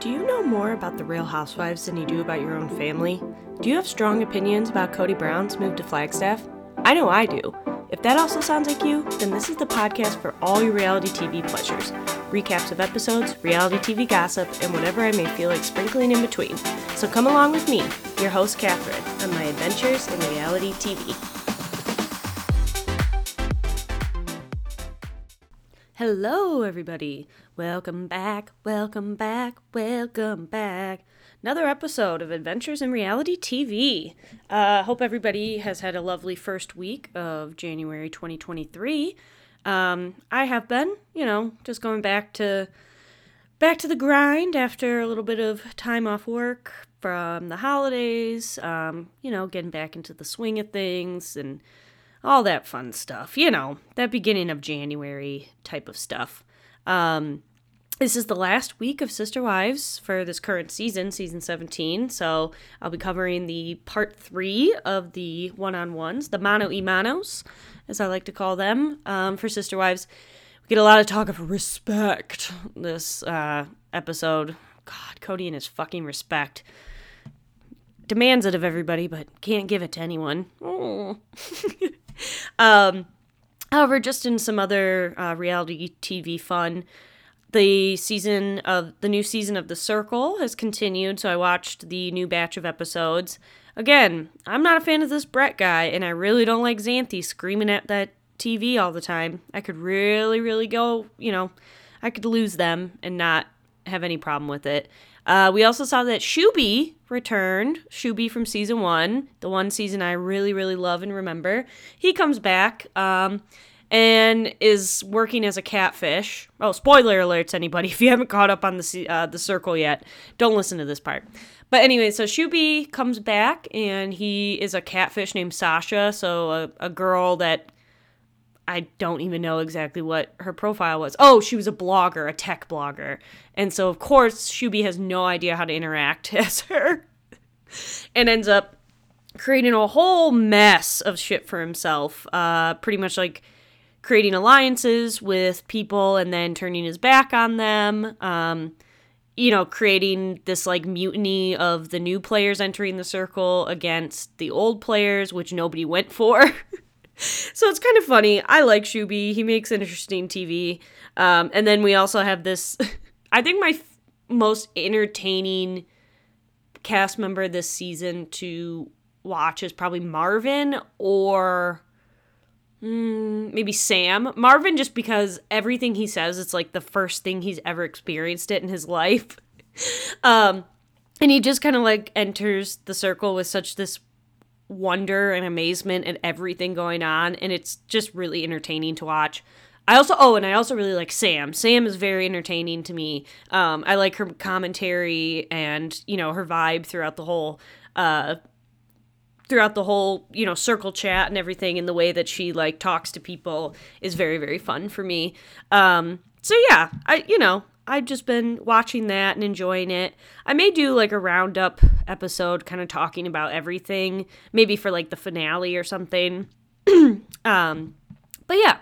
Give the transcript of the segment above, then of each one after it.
Do you know more about the Real Housewives than you do about your own family? Do you have strong opinions about Kody Brown's move to Flagstaff? I know I do. If that also sounds like you, then this is the podcast for all your reality TV pleasures. Recaps of episodes, reality TV gossip, and whatever I may feel like sprinkling in between. So come along with me, your host Catherine, on my adventures in reality TV. Hello, everybody. Welcome back, welcome back, welcome back. Another episode of Adventures in Reality TV. Uh, hope everybody has had a lovely first week of January 2023. Um, I have been, you know, just going back to back to the grind after a little bit of time off work from the holidays. Um, you know, getting back into the swing of things and all that fun stuff. You know, that beginning of January type of stuff. Um, this is the last week of Sister Wives for this current season, season 17. So I'll be covering the part three of the one on ones, the mano y manos, as I like to call them, um, for Sister Wives. We get a lot of talk of respect this uh, episode. God, Kody and his fucking respect. Demands it of everybody, but can't give it to anyone. um, however, just in some other uh, reality TV fun, the season of the new season of The Circle has continued, so I watched the new batch of episodes. Again, I'm not a fan of this Brett guy, and I really don't like Xanthi screaming at that TV all the time. I could really, really go, you know, I could lose them and not have any problem with it. Uh, we also saw that Shuby returned. Shuby from season one, the one season I really, really love and remember. He comes back. Um, and is working as a catfish. Oh, spoiler alerts, anybody! If you haven't caught up on the uh, the circle yet, don't listen to this part. But anyway, so Shuby comes back, and he is a catfish named Sasha. So a, a girl that I don't even know exactly what her profile was. Oh, she was a blogger, a tech blogger, and so of course Shuby has no idea how to interact as her, and ends up creating a whole mess of shit for himself. Uh, pretty much like creating alliances with people and then turning his back on them. Um, you know, creating this like mutiny of the new players entering the circle against the old players, which nobody went for. so it's kind of funny. I like Shuby. He makes interesting TV. Um, and then we also have this, I think my f- most entertaining cast member this season to watch is probably Marvin or Mm, maybe Sam. Marvin, just because everything he says, it's like the first thing he's ever experienced it in his life. um, and he just kind of like enters the circle with such this wonder and amazement at everything going on. And it's just really entertaining to watch. I also, oh, and I also really like Sam. Sam is very entertaining to me. Um, I like her commentary and, you know, her vibe throughout the whole uh, throughout the whole you know circle chat and everything and the way that she like talks to people is very very fun for me um so yeah i you know i've just been watching that and enjoying it i may do like a roundup episode kind of talking about everything maybe for like the finale or something um but yeah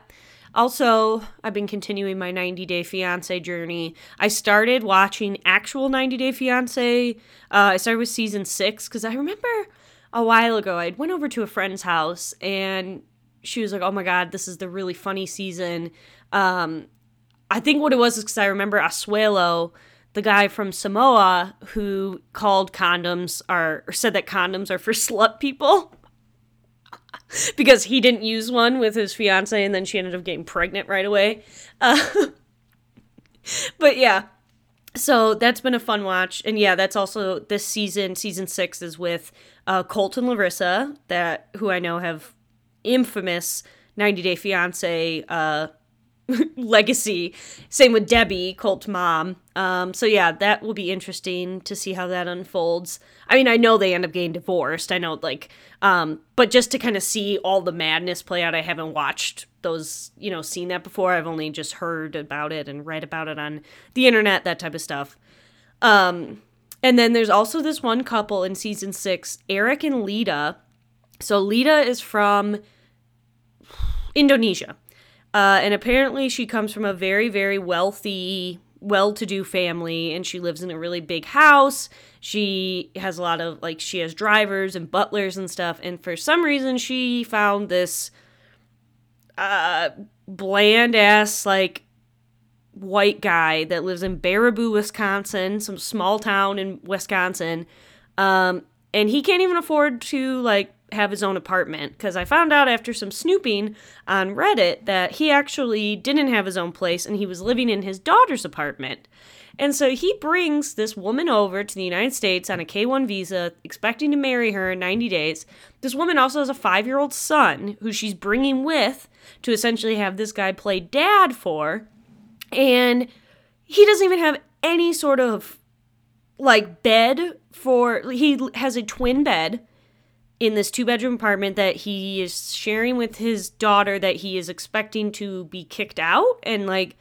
also, I've been continuing my 90 Day Fiance journey. I started watching actual 90 Day Fiance. Uh, I started with season six because I remember a while ago, I went over to a friend's house and she was like, "Oh my god, this is the really funny season." Um, I think what it was is because I remember Asuelu, the guy from Samoa, who called condoms are or said that condoms are for slut people. because he didn't use one with his fiance and then she ended up getting pregnant right away. Uh, but yeah, so that's been a fun watch and yeah that's also this season season six is with uh, colt and larissa that who i know have infamous 90 day fiance uh, legacy same with debbie colt's mom um, so yeah that will be interesting to see how that unfolds i mean i know they end up getting divorced i know like um, but just to kind of see all the madness play out i haven't watched those, you know, seen that before. I've only just heard about it and read about it on the internet, that type of stuff. Um, and then there's also this one couple in season six, Eric and Lita. So Lita is from Indonesia. Uh, and apparently she comes from a very, very wealthy well to do family and she lives in a really big house. She has a lot of, like, she has drivers and butlers and stuff. And for some reason, she found this uh, bland ass, like, white guy that lives in Baraboo, Wisconsin, some small town in Wisconsin. Um, and he can't even afford to, like, have his own apartment because I found out after some snooping on Reddit that he actually didn't have his own place and he was living in his daughter's apartment. And so he brings this woman over to the United States on a K 1 visa, expecting to marry her in 90 days. This woman also has a five year old son who she's bringing with to essentially have this guy play dad for. And he doesn't even have any sort of like bed for, he has a twin bed in this two bedroom apartment that he is sharing with his daughter that he is expecting to be kicked out. And like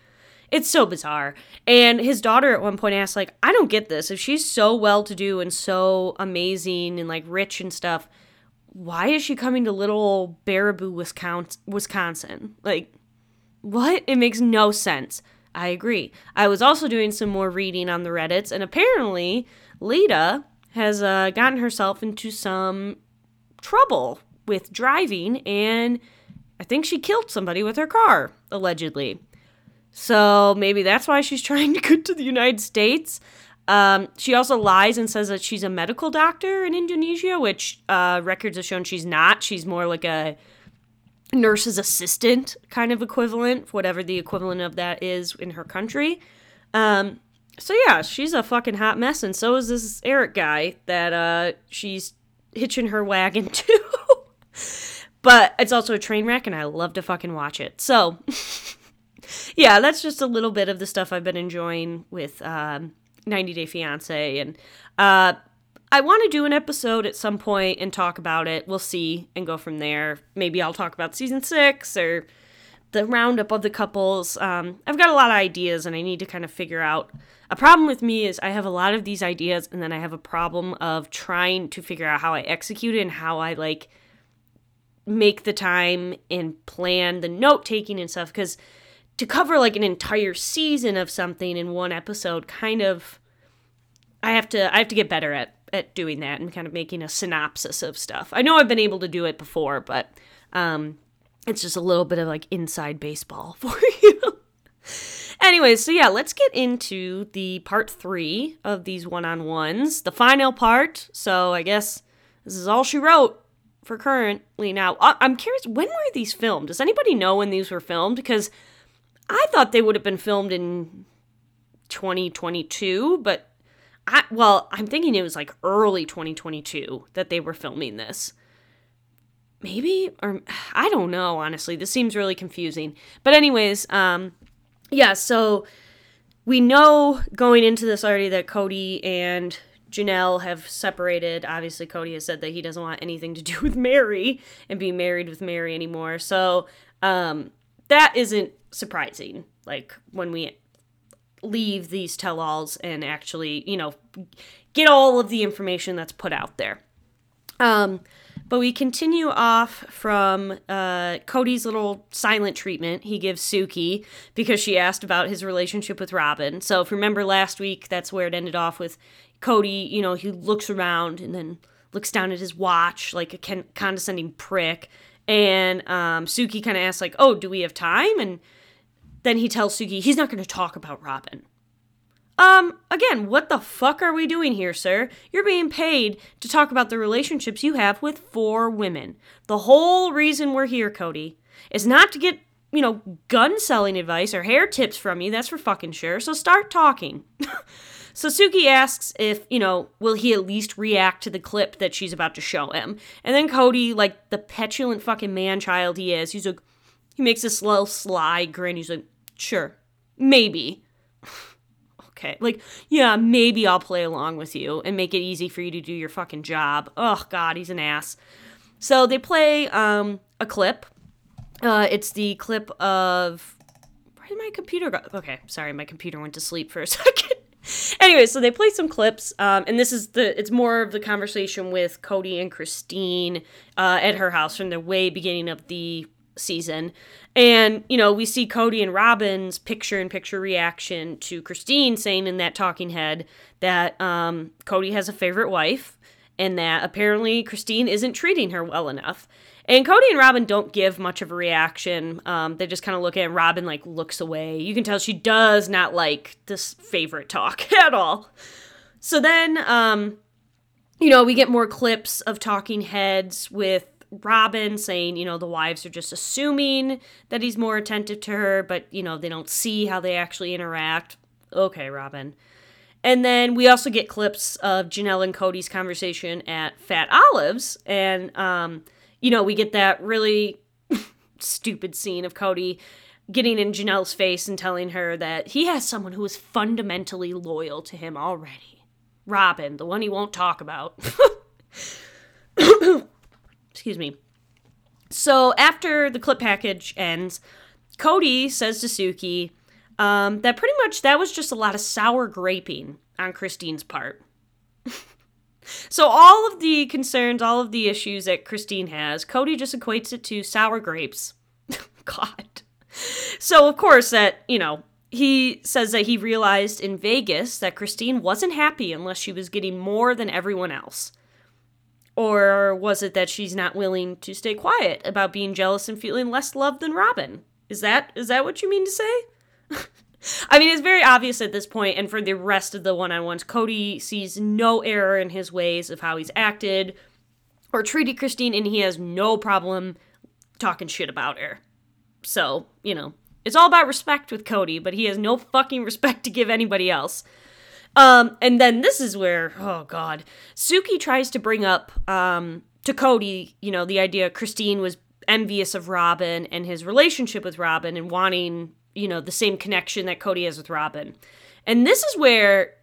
it's so bizarre. And his daughter at one point asked like i don't get this. If she's so well to do and so amazing and like rich and stuff why is she coming to little baraboo wisconsin? Like what? It makes no sense. I agree. I was also doing some more reading on the reddits and apparently lita has uh, gotten herself into some trouble with driving and I think she killed somebody with her car, allegedly. So maybe that's why she's trying to get to the United States. Um, she also lies and says that she's a medical doctor in Indonesia, which uh, records have shown she's not. She's more like a nurse's assistant kind of equivalent, whatever the equivalent of that is in her country. Um, so yeah, she's a fucking hot mess, and so is this Eric guy that uh, she's hitching her wagon too. but it's also a train wreck, and I love to fucking watch it. So, yeah, that's just a little bit of the stuff I've been enjoying with um, 90 Day Fiance. And uh, I want to do an episode at some point and talk about it. We'll see and go from there. Maybe I'll talk about season six or the roundup of the couples. Um, I've got a lot of ideas, and I need to kind of figure out a problem with me is I have a lot of these ideas and then I have a problem of trying to figure out how I execute it and how I like make the time and plan the note taking and stuff because to cover like an entire season of something in one episode kind of I have to I have to get better at at doing that and kind of making a synopsis of stuff. I know I've been able to do it before, but um it's just a little bit of like inside baseball for you. Anyways, so yeah, let's get into the part three of these one on ones, the final part. So I guess this is all she wrote for currently now. I'm curious, when were these filmed? Does anybody know when these were filmed? Because I thought they would have been filmed in 2022, but I, well, I'm thinking it was like early 2022 that they were filming this. Maybe or I don't know, honestly. This seems really confusing. But anyways, um yeah, so we know going into this already that Kody and Janelle have separated. Obviously, Kody has said that he doesn't want anything to do with Meri and be married with Meri anymore. So um, that isn't surprising. Like when we leave these tell alls and actually, you know, get all of the information that's put out there. Um, but we continue off from uh, Kody's little silent treatment he gives Suki because she asked about his relationship with Robyn. So if you remember last week, that's where it ended off with Kody, you know, he looks around and then looks down at his watch like a con- condescending prick. And um, Sookie kind of asks, like, oh, do we have time? And then he tells Suki he's not going to talk about Robyn. Um, again, what the fuck are we doing here, sir? You're being paid to talk about the relationships you have with four women. The whole reason we're here, Kody, is not to get, you know, gun selling advice or hair tips from you. That's for fucking sure. So start talking. so Sookie asks if, you know, will he at least react to the clip that she's about to show him? And then Kody, like the petulant fucking man child he is, he's like, he makes this little sly grin. He's like, sure, maybe okay. Like, yeah, maybe I'll play along with you and make it easy for you to do your fucking job. Oh, God, he's an ass. So they play um, a clip. Uh, it's the clip of. Where did my computer go? Okay, sorry, my computer went to sleep for a second. anyway, so they play some clips, um, and this is the. It's more of the conversation with Kody and Christine uh, at her house from the way beginning of the season. And, you know, we see Kody and Robyn's picture in picture reaction to Christine saying in that talking head that um, Kody has a favorite wife and that apparently Christine isn't treating her well enough. And Kody and Robyn don't give much of a reaction. Um, they just kind of look at it, and Robyn like looks away. You can tell she does not like this favorite talk at all. So then, um, you know, we get more clips of talking heads with Robyn saying, you know, the wives are just assuming that he's more attentive to her, but, you know, they don't see how they actually interact. Okay, Robyn. And then we also get clips of Janelle and Kody's conversation at Fat Olives. And, um, you know, we get that really stupid scene of Kody getting in Janelle's face and telling her that he has someone who is fundamentally loyal to him already. Robyn, the one he won't talk about. Excuse me. So after the clip package ends, Kody says to Suki um, that pretty much that was just a lot of sour graping on Christine's part. so all of the concerns, all of the issues that Christine has, Kody just equates it to sour grapes. God. So of course that, you know, he says that he realized in Vegas that Christine wasn't happy unless she was getting more than everyone else. Or was it that she's not willing to stay quiet about being jealous and feeling less loved than Robyn? Is that is that what you mean to say? I mean, it's very obvious at this point, and for the rest of the one on ones, Kody sees no error in his ways of how he's acted or treated Christine, and he has no problem talking shit about her. So, you know, it's all about respect with Kody, but he has no fucking respect to give anybody else. Um, and then this is where, oh god, Suki tries to bring up um, to Kody, you know, the idea Christine was envious of Robyn and his relationship with Robyn and wanting, you know, the same connection that Kody has with Robyn. And this is where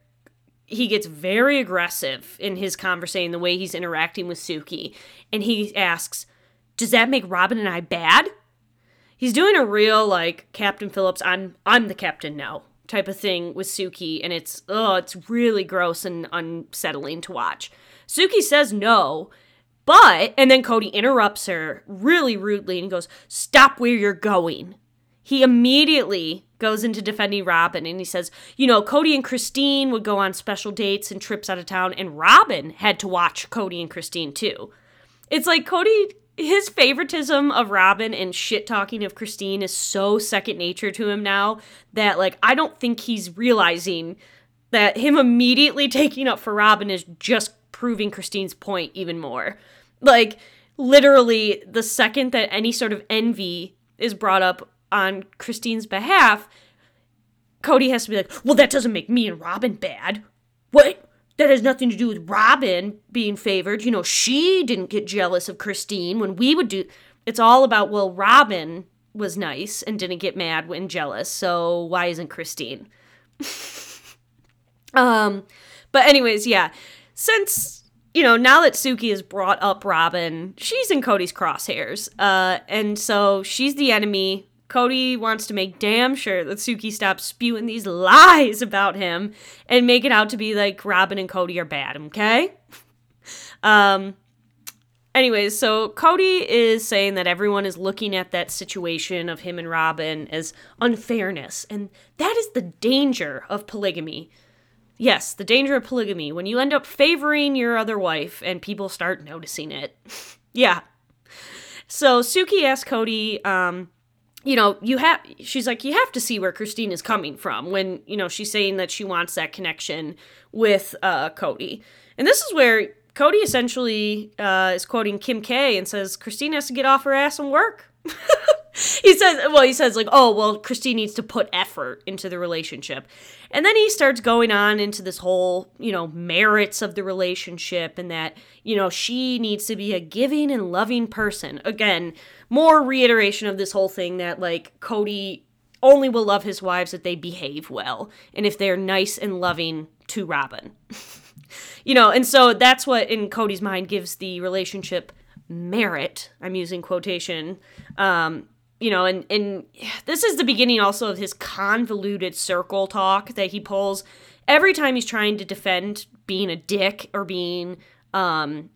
he gets very aggressive in his conversation, the way he's interacting with Suki. And he asks, Does that make Robyn and I bad? He's doing a real like Captain Phillips, I'm I'm the captain now type of thing with Suki, and it's oh, it's really gross and unsettling to watch. Suki says no, but and then Kody interrupts her really rudely and goes, "Stop where you're going." He immediately goes into defending Robyn and he says, you know, Kody and Christine would go on special dates and trips out of town, and Robyn had to watch Kody and Christine too. It's like Kody his favoritism of Robyn and shit talking of Christine is so second nature to him now that like I don't think he's realizing that him immediately taking up for Robyn is just proving Christine's point even more. Like literally the second that any sort of envy is brought up on Christine's behalf, Kody has to be like, "Well, that doesn't make me and Robyn bad." What? That has nothing to do with Robyn being favored. You know, she didn't get jealous of Christine when we would do. It's all about, well, Robyn was nice and didn't get mad when jealous, so why isn't Christine? um, but anyways, yeah. Since you know, now that Suki has brought up Robyn, she's in Kody's crosshairs. Uh, and so she's the enemy Kody wants to make damn sure that Suki stops spewing these lies about him and make it out to be like Robyn and Kody are bad, okay? um anyways, so Kody is saying that everyone is looking at that situation of him and Robyn as unfairness, and that is the danger of polygamy. Yes, the danger of polygamy when you end up favoring your other wife and people start noticing it. yeah. So Suki asks Kody um you know, you have, she's like, you have to see where Christine is coming from when, you know, she's saying that she wants that connection with uh, Kody. And this is where Kody essentially uh, is quoting Kim K and says, Christine has to get off her ass and work. he says, well, he says, like, oh, well, Christine needs to put effort into the relationship. And then he starts going on into this whole, you know, merits of the relationship and that, you know, she needs to be a giving and loving person. Again, more reiteration of this whole thing that, like, Kody only will love his wives if they behave well and if they're nice and loving to Robyn. you know, and so that's what in Kody's mind gives the relationship merit. I'm using quotation. Um, you know, and and this is the beginning also of his convoluted circle talk that he pulls every time he's trying to defend being a dick or being um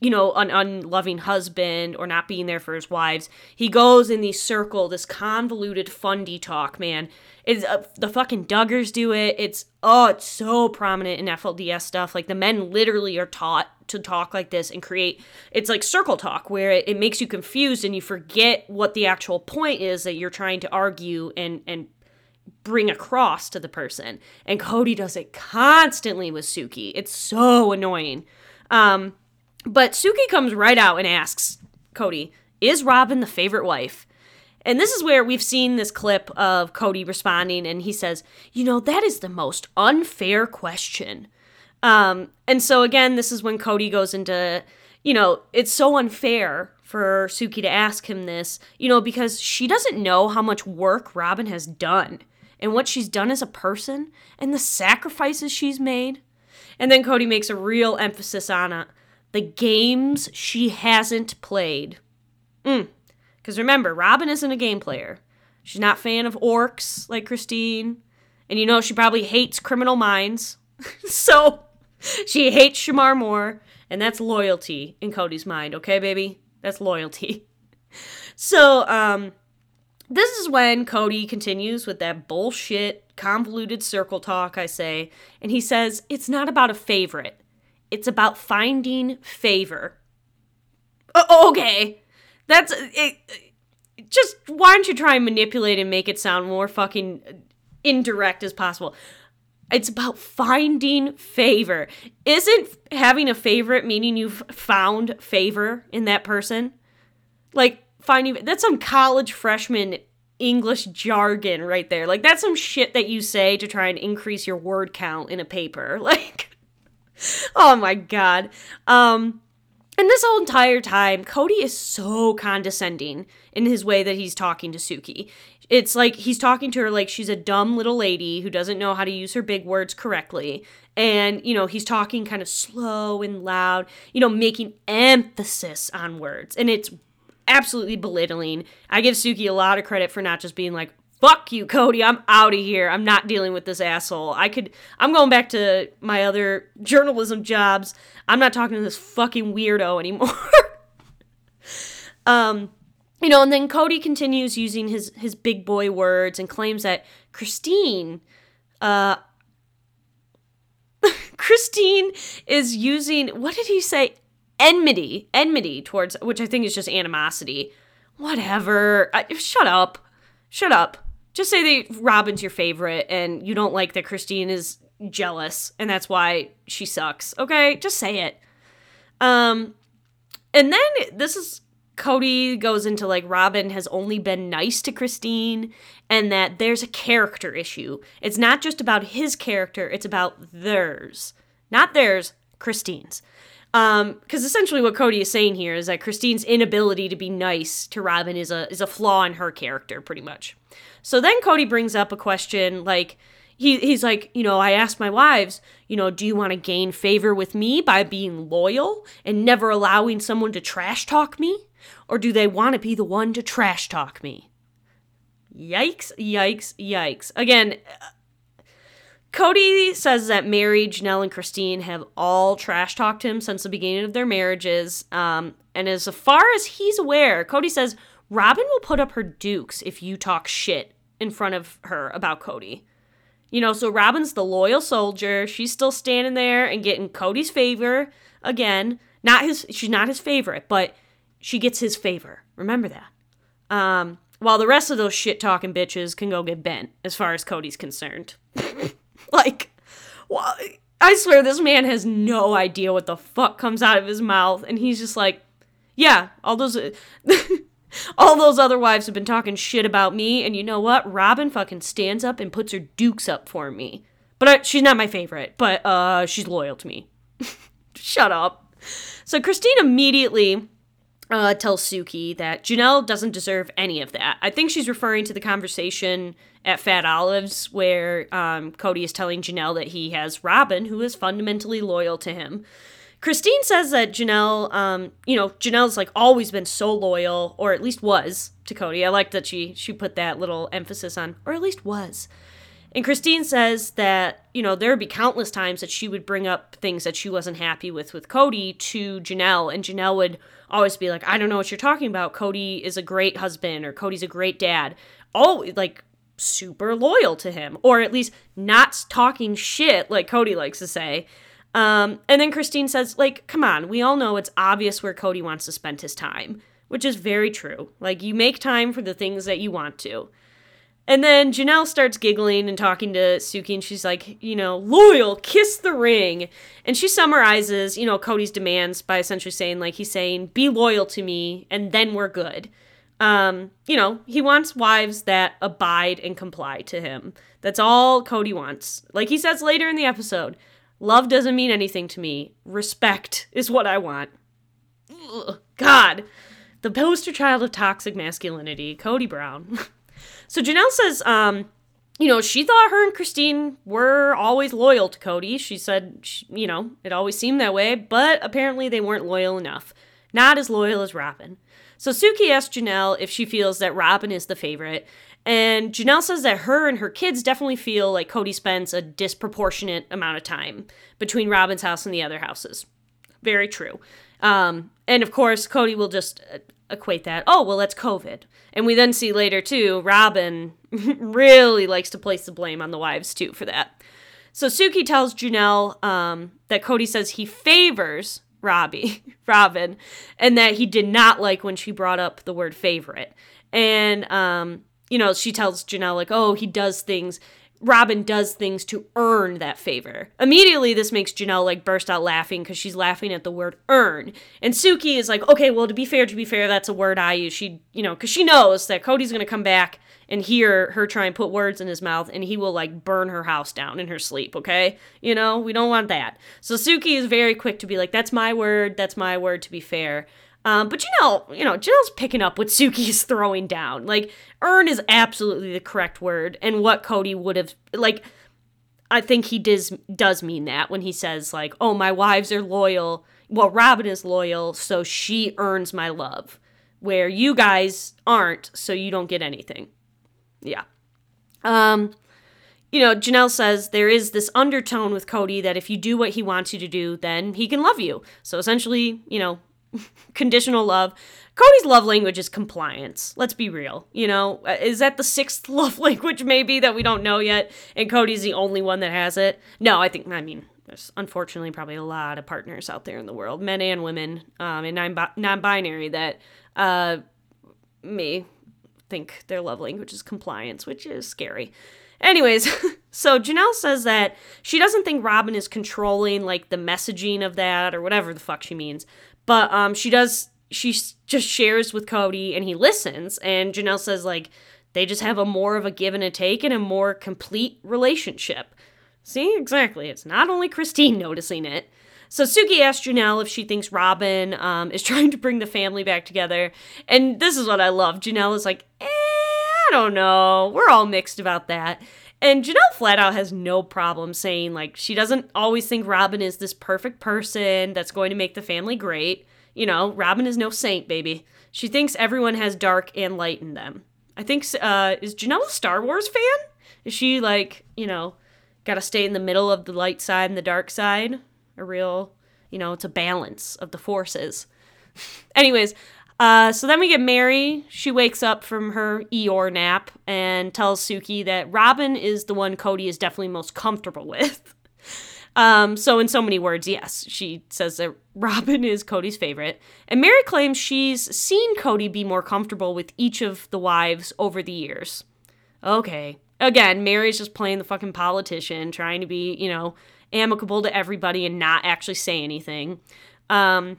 you know, an unloving husband or not being there for his wives. He goes in the circle, this convoluted fundy talk, man. It's uh, the fucking Duggars do it. It's oh, it's so prominent in FLDS stuff. Like the men literally are taught to talk like this and create. It's like circle talk where it, it makes you confused and you forget what the actual point is that you're trying to argue and and bring across to the person. And Kody does it constantly with Suki. It's so annoying. Um, but Suki comes right out and asks Kody, Is Robyn the favorite wife? And this is where we've seen this clip of Kody responding, and he says, You know, that is the most unfair question. Um, and so, again, this is when Kody goes into, you know, it's so unfair for Suki to ask him this, you know, because she doesn't know how much work Robyn has done and what she's done as a person and the sacrifices she's made. And then Kody makes a real emphasis on it the games she hasn't played. Because mm. remember, Robyn isn't a game player. She's not fan of orcs like Christine. And you know, she probably hates criminal minds. so she hates Shemar Moore. And that's loyalty in Kody's mind, okay, baby? That's loyalty. So, um, this is when Kody continues with that bullshit, convoluted circle talk, I say, and he says, It's not about a favorite. It's about finding favor. okay. That's it. Just why don't you try and manipulate and make it sound more fucking indirect as possible? It's about finding favor. Isn't having a favorite meaning you've found favor in that person? Like finding that's some college freshman English jargon right there. Like that's some shit that you say to try and increase your word count in a paper. Like oh my god. Um and this whole entire time, Kody is so condescending in his way that he's talking to Suki. It's like he's talking to her like she's a dumb little lady who doesn't know how to use her big words correctly. And, you know, he's talking kind of slow and loud, you know, making emphasis on words. And it's absolutely belittling. I give Suki a lot of credit for not just being like, fuck you, Kody. I'm out of here. I'm not dealing with this asshole. I could, I'm going back to my other journalism jobs. I'm not talking to this fucking weirdo anymore. um, you know, and then Kody continues using his his big boy words and claims that Christine, uh, Christine is using what did he say? Enmity, enmity towards which I think is just animosity. Whatever. I, shut up. Shut up just say that Robyn's your favorite and you don't like that Christine is jealous and that's why she sucks. Okay, just say it. Um and then this is Kody goes into like Robyn has only been nice to Christine and that there's a character issue. It's not just about his character, it's about theirs. Not theirs, Christine's. Um, because essentially what Kody is saying here is that Christine's inability to be nice to Robyn is a is a flaw in her character, pretty much. So then Kody brings up a question like he he's like, you know, I asked my wives, you know, do you want to gain favor with me by being loyal and never allowing someone to trash talk me? Or do they want to be the one to trash talk me? Yikes, yikes, yikes. Again, Kody says that Meri, Janelle, and Christine have all trash talked him since the beginning of their marriages. Um, and as far as he's aware, Kody says Robyn will put up her dukes if you talk shit in front of her about Kody. You know, so Robyn's the loyal soldier. She's still standing there and getting Kody's favor again. Not his she's not his favorite, but she gets his favor. Remember that. Um, while the rest of those shit talking bitches can go get bent as far as Kody's concerned. like well, I swear this man has no idea what the fuck comes out of his mouth and he's just like, yeah, all those All those other wives have been talking shit about me, and you know what? Robyn fucking stands up and puts her dukes up for me. But I, she's not my favorite, but uh, she's loyal to me. Shut up. So Christine immediately uh, tells Suki that Janelle doesn't deserve any of that. I think she's referring to the conversation at Fat Olives where um, Kody is telling Janelle that he has Robyn, who is fundamentally loyal to him. Christine says that Janelle, um, you know, Janelle's like always been so loyal, or at least was to Kody. I like that she she put that little emphasis on, or at least was. And Christine says that, you know, there would be countless times that she would bring up things that she wasn't happy with with Kody to Janelle, and Janelle would always be like, I don't know what you're talking about. Kody is a great husband, or Kody's a great dad. Always, like, super loyal to him, or at least not talking shit, like Kody likes to say. Um, and then Christine says, like, come on, we all know it's obvious where Kody wants to spend his time, which is very true. Like, you make time for the things that you want to. And then Janelle starts giggling and talking to Sookie, and she's like, you know, loyal, kiss the ring. And she summarizes, you know, Kody's demands by essentially saying, like, he's saying, be loyal to me, and then we're good. Um, you know, he wants wives that abide and comply to him. That's all Kody wants. Like he says later in the episode, love doesn't mean anything to me. Respect is what I want. Ugh, God, the poster child of toxic masculinity, Kody Brown. So Janelle says, um, you know, she thought her and Christine were always loyal to Kody. She said, she, you know, it always seemed that way, but apparently they weren't loyal enough. Not as loyal as Robyn. So Sookie asks Janelle if she feels that Robyn is the favorite, and Janelle says that her and her kids definitely feel like Kody spends a disproportionate amount of time between Robyn's house and the other houses. Very true. Um, and of course, Kody will just equate that, oh, well, that's COVID. And we then see later, too, Robyn really likes to place the blame on the wives, too, for that. So Suki tells Janelle um, that Kody says he favors Robbie, Robyn, and that he did not like when she brought up the word favorite. And, um, you know, she tells Janelle, like, oh, he does things Robyn does things to earn that favor. Immediately, this makes Janelle like burst out laughing because she's laughing at the word earn. And Suki is like, okay, well, to be fair, to be fair, that's a word I use. She, you know, because she knows that Kody's going to come back and hear her try and put words in his mouth and he will like burn her house down in her sleep, okay? You know, we don't want that. So Suki is very quick to be like, that's my word, that's my word, to be fair. Um, but you know, you know, Janelle's picking up what Sookie's throwing down. Like, earn is absolutely the correct word, and what Kody would have like. I think he does does mean that when he says like, "Oh, my wives are loyal." Well, Robyn is loyal, so she earns my love. Where you guys aren't, so you don't get anything. Yeah. Um, you know, Janelle says there is this undertone with Kody that if you do what he wants you to do, then he can love you. So essentially, you know, conditional love. Kody's love language is compliance. Let's be real. You know, uh, is that the sixth love language maybe that we don't know yet? And Kody's the only one that has it? No, I think, I mean, there's unfortunately probably a lot of partners out there in the world, men and women, um, and non binary, that uh, may think their love language is compliance, which is scary. Anyways, so Janelle says that she doesn't think Robyn is controlling like the messaging of that or whatever the fuck she means. But um, she does. She just shares with Kody, and he listens. And Janelle says like they just have a more of a give and a take and a more complete relationship. See, exactly. It's not only Christine noticing it. So Sookie asked Janelle if she thinks Robyn um, is trying to bring the family back together. And this is what I love. Janelle is like, eh, I don't know. We're all mixed about that. And Janelle flat out has no problem saying, like, she doesn't always think Robyn is this perfect person that's going to make the family great. You know, Robyn is no saint, baby. She thinks everyone has dark and light in them. I think, uh, is Janelle a Star Wars fan? Is she, like, you know, gotta stay in the middle of the light side and the dark side? A real, you know, it's a balance of the forces. Anyways, uh, so then we get Meri. She wakes up from her Eeyore nap and tells Suki that Robyn is the one Kody is definitely most comfortable with. Um, so, in so many words, yes, she says that Robyn is Kody's favorite. And Meri claims she's seen Kody be more comfortable with each of the wives over the years. Okay. Again, Meri's just playing the fucking politician, trying to be, you know, amicable to everybody and not actually say anything. Um,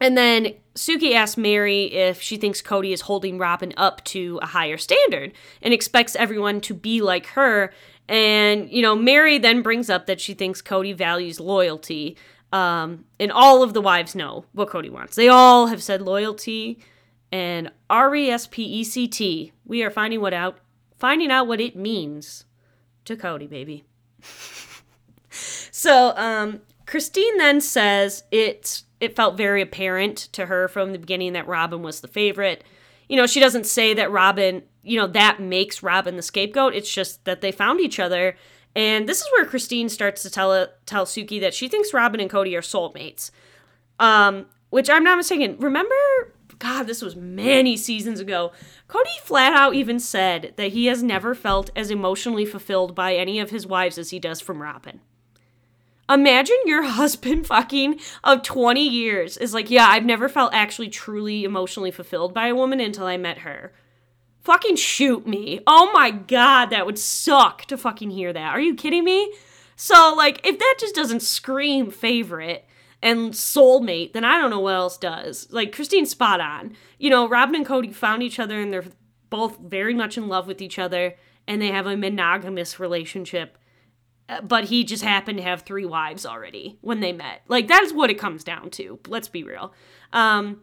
and then Suki asks Meri if she thinks Kody is holding Robyn up to a higher standard and expects everyone to be like her. And, you know, Meri then brings up that she thinks Kody values loyalty. Um, and all of the wives know what Kody wants. They all have said loyalty and R E S P E C T. We are finding what out finding out what it means to Kody, baby. so, um, Christine then says it's it felt very apparent to her from the beginning that Robyn was the favorite. You know, she doesn't say that Robyn you know, that makes Robyn the scapegoat. It's just that they found each other. And this is where Christine starts to tell tell Suki that she thinks Robyn and Kody are soulmates. Um, which I'm not mistaken. Remember, God, this was many seasons ago. Kody flat out even said that he has never felt as emotionally fulfilled by any of his wives as he does from Robyn. Imagine your husband fucking of 20 years is like, yeah, I've never felt actually truly emotionally fulfilled by a woman until I met her. Fucking shoot me. Oh my god, that would suck to fucking hear that. Are you kidding me? So, like, if that just doesn't scream favorite and soulmate, then I don't know what else does. Like, Christine's spot on. You know, Robyn and Kody found each other and they're both very much in love with each other and they have a monogamous relationship but he just happened to have three wives already when they met. Like that is what it comes down to. Let's be real. Um,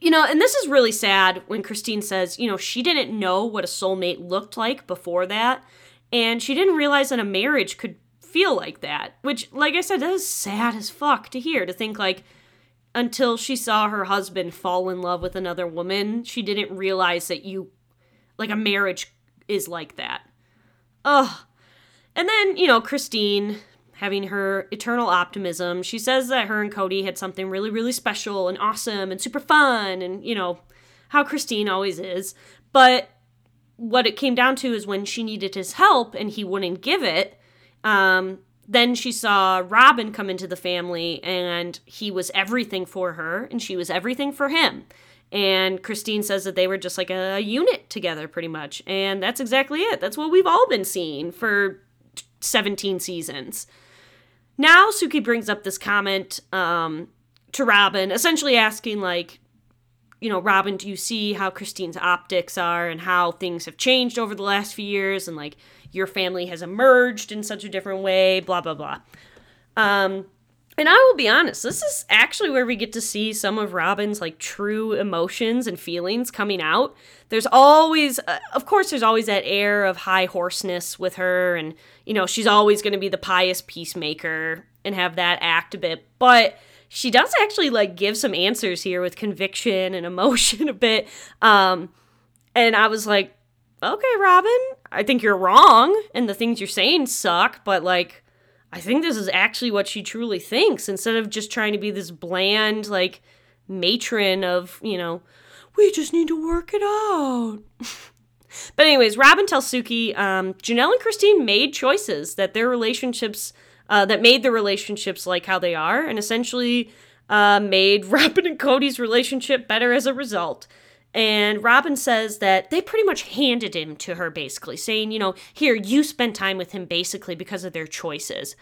you know, and this is really sad when Christine says, you know, she didn't know what a soulmate looked like before that, and she didn't realize that a marriage could feel like that. Which, like I said, that is sad as fuck to hear. To think like until she saw her husband fall in love with another woman, she didn't realize that you, like, a marriage is like that. Ugh and then, you know, Christine having her eternal optimism. She says that her and Kody had something really, really special and awesome and super fun, and, you know, how Christine always is. But what it came down to is when she needed his help and he wouldn't give it, um, then she saw Robyn come into the family and he was everything for her and she was everything for him. And Christine says that they were just like a unit together, pretty much. And that's exactly it. That's what we've all been seeing for 17 seasons. Now Suki brings up this comment um, to Robyn, essentially asking, like, you know, Robyn, do you see how Christine's optics are and how things have changed over the last few years and like your family has emerged in such a different way, blah, blah, blah. Um, and I will be honest, this is actually where we get to see some of Robyn's like true emotions and feelings coming out. There's always, uh, of course, there's always that air of high horseness with her, and you know, she's always going to be the pious peacemaker and have that act a bit. But she does actually like give some answers here with conviction and emotion a bit. Um, and I was like, okay, Robyn, I think you're wrong, and the things you're saying suck, but like, I think this is actually what she truly thinks instead of just trying to be this bland, like, matron of, you know, we just need to work it out. but, anyways, Robyn tells Sookie um, Janelle and Christine made choices that their relationships, uh, that made the relationships like how they are, and essentially uh, made Robyn and Kody's relationship better as a result. And Robyn says that they pretty much handed him to her, basically, saying, you know, here, you spend time with him basically because of their choices.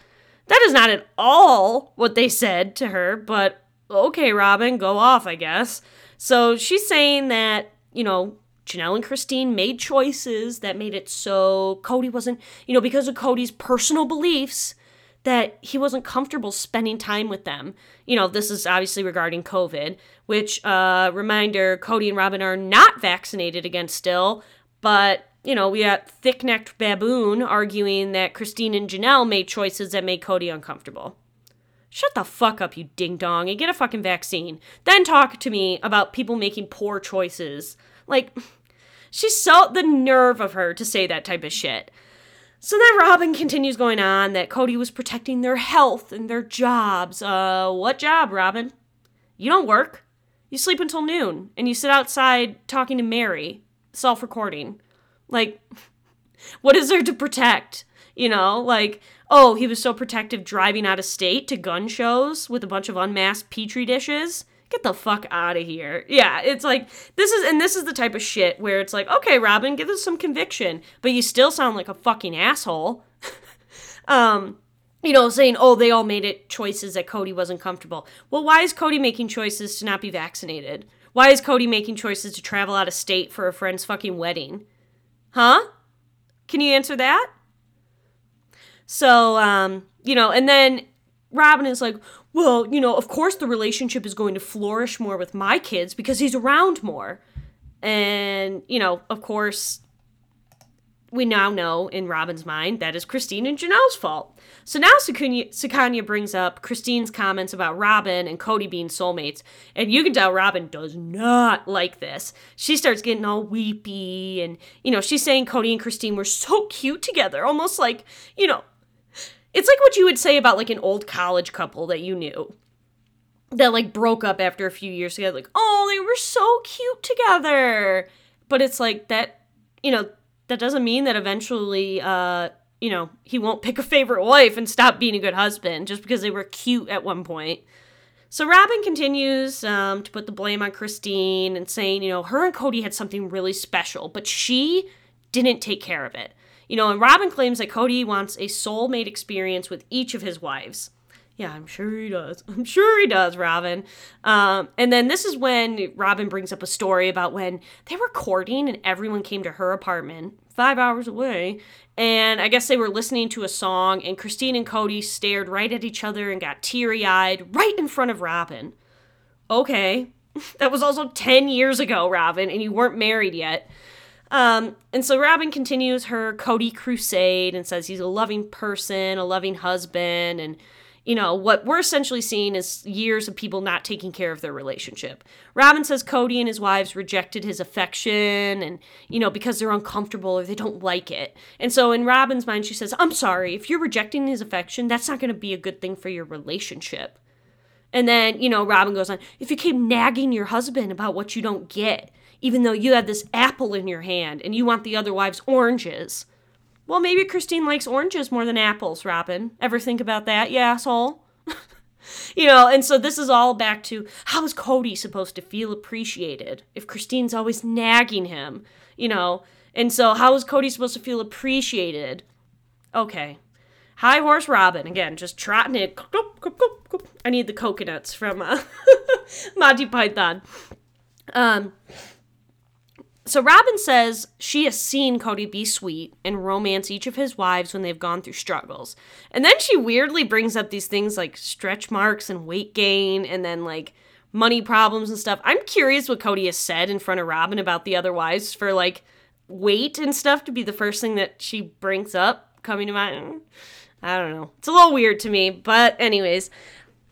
That is not at all what they said to her, but okay, Robyn, go off, I guess. So she's saying that, you know, Janelle and Christine made choices that made it so Kody wasn't, you know, because of Kody's personal beliefs, that he wasn't comfortable spending time with them. You know, this is obviously regarding COVID, which, uh, reminder Kody and Robyn are not vaccinated against still, but, you know, we got thick necked baboon arguing that Christine and Janelle made choices that made Kody uncomfortable. Shut the fuck up, you ding dong, and get a fucking vaccine. Then talk to me about people making poor choices. Like, she's so the nerve of her to say that type of shit. So then Robyn continues going on that Kody was protecting their health and their jobs. Uh, what job, Robyn? You don't work. You sleep until noon and you sit outside talking to Meri, self recording. Like, what is there to protect? You know, like, oh, he was so protective driving out of state to gun shows with a bunch of unmasked petri dishes get the fuck out of here. Yeah, it's like this is and this is the type of shit where it's like, okay, Robyn, give us some conviction, but you still sound like a fucking asshole. um, you know, saying, "Oh, they all made it choices that Kody wasn't comfortable." Well, why is Kody making choices to not be vaccinated? Why is Kody making choices to travel out of state for a friend's fucking wedding? Huh? Can you answer that? So, um, you know, and then Robyn is like, well, you know, of course the relationship is going to flourish more with my kids because he's around more. And, you know, of course, we now know in Robyn's mind that is Christine and Janelle's fault. So now Sukanya brings up Christine's comments about Robyn and Kody being soulmates, and you can tell Robyn does not like this. She starts getting all weepy, and you know she's saying Kody and Christine were so cute together, almost like you know, it's like what you would say about like an old college couple that you knew that like broke up after a few years together, like oh they were so cute together, but it's like that, you know that doesn't mean that eventually uh you know he won't pick a favorite wife and stop being a good husband just because they were cute at one point. So robyn continues um, to put the blame on christine and saying you know her and kody had something really special but she didn't take care of it you know and robyn claims that kody wants a soulmate experience with each of his wives yeah, I'm sure he does. I'm sure he does, Robyn. Um, and then this is when Robyn brings up a story about when they were courting and everyone came to her apartment five hours away. And I guess they were listening to a song, and Christine and Kody stared right at each other and got teary eyed right in front of Robyn. Okay, that was also 10 years ago, Robyn, and you weren't married yet. Um, and so Robyn continues her Kody crusade and says he's a loving person, a loving husband, and you know, what we're essentially seeing is years of people not taking care of their relationship. Robyn says Kody and his wives rejected his affection and, you know, because they're uncomfortable or they don't like it. And so in Robyn's mind, she says, I'm sorry, if you're rejecting his affection, that's not going to be a good thing for your relationship. And then, you know, Robyn goes on, if you keep nagging your husband about what you don't get, even though you have this apple in your hand and you want the other wife's oranges, well, maybe Christine likes oranges more than apples, Robyn. Ever think about that, you asshole? you know, and so this is all back to how is Kody supposed to feel appreciated if Christine's always nagging him, you know? And so how is Kody supposed to feel appreciated? Okay. High horse Robyn again, just trotting it. I need the coconuts from uh, Monty Python. Um, so Robyn says she has seen Kody be sweet and romance each of his wives when they've gone through struggles. And then she weirdly brings up these things like stretch marks and weight gain and then like money problems and stuff. I'm curious what Kody has said in front of Robyn about the other wives for like weight and stuff to be the first thing that she brings up coming to mind. I don't know. It's a little weird to me, but anyways,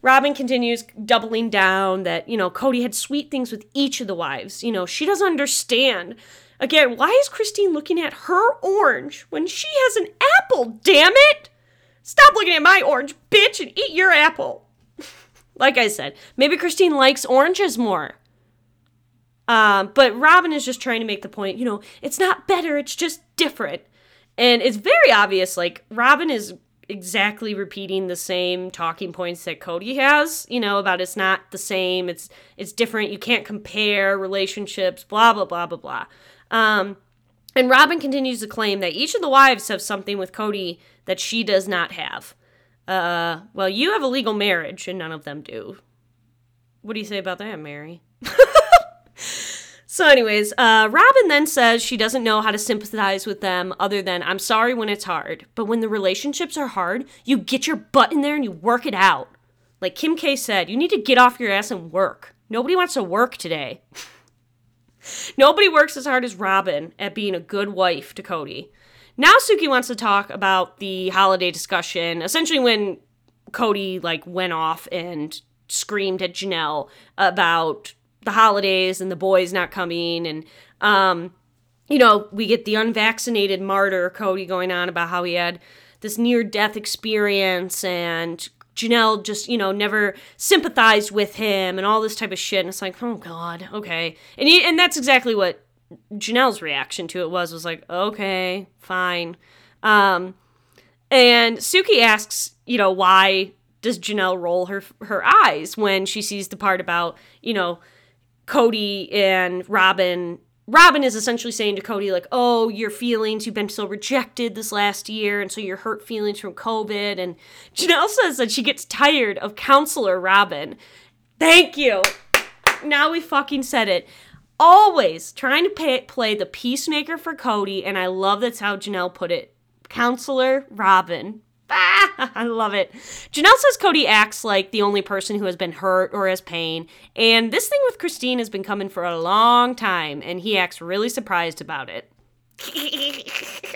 Robyn continues doubling down that, you know, Kody had sweet things with each of the wives. You know, she doesn't understand. Again, why is Christine looking at her orange when she has an apple? Damn it! Stop looking at my orange, bitch, and eat your apple. like I said, maybe Christine likes oranges more. Um, but Robyn is just trying to make the point, you know, it's not better, it's just different. And it's very obvious, like, Robyn is exactly repeating the same talking points that Kody has, you know, about it's not the same, it's it's different, you can't compare relationships, blah blah blah blah blah. Um, and Robyn continues to claim that each of the wives have something with Kody that she does not have. Uh, well, you have a legal marriage and none of them do. What do you say about that, Meri? So, anyways, uh, Robyn then says she doesn't know how to sympathize with them other than I'm sorry when it's hard. But when the relationships are hard, you get your butt in there and you work it out. Like Kim K said, you need to get off your ass and work. Nobody wants to work today. Nobody works as hard as Robyn at being a good wife to Kody. Now Suki wants to talk about the holiday discussion, essentially when Kody like went off and screamed at Janelle about the holidays and the boys not coming and um you know we get the unvaccinated martyr kody going on about how he had this near death experience and Janelle just, you know, never sympathized with him and all this type of shit. And it's like, oh God, okay. And he, and that's exactly what Janelle's reaction to it was, was like, okay, fine. Um, and Suki asks, you know, why does Janelle roll her her eyes when she sees the part about, you know, Kody and Robyn Robyn is essentially saying to Kody, like, oh, your feelings, you've been so rejected this last year, and so your hurt feelings from COVID. And Janelle says that she gets tired of counselor Robyn. Thank you. Now we fucking said it. Always trying to pay, play the peacemaker for Kody, and I love that's how Janelle put it. Counselor Robyn. Ah, I love it. Janelle says Kody acts like the only person who has been hurt or has pain, and this thing with Christine has been coming for a long time, and he acts really surprised about it.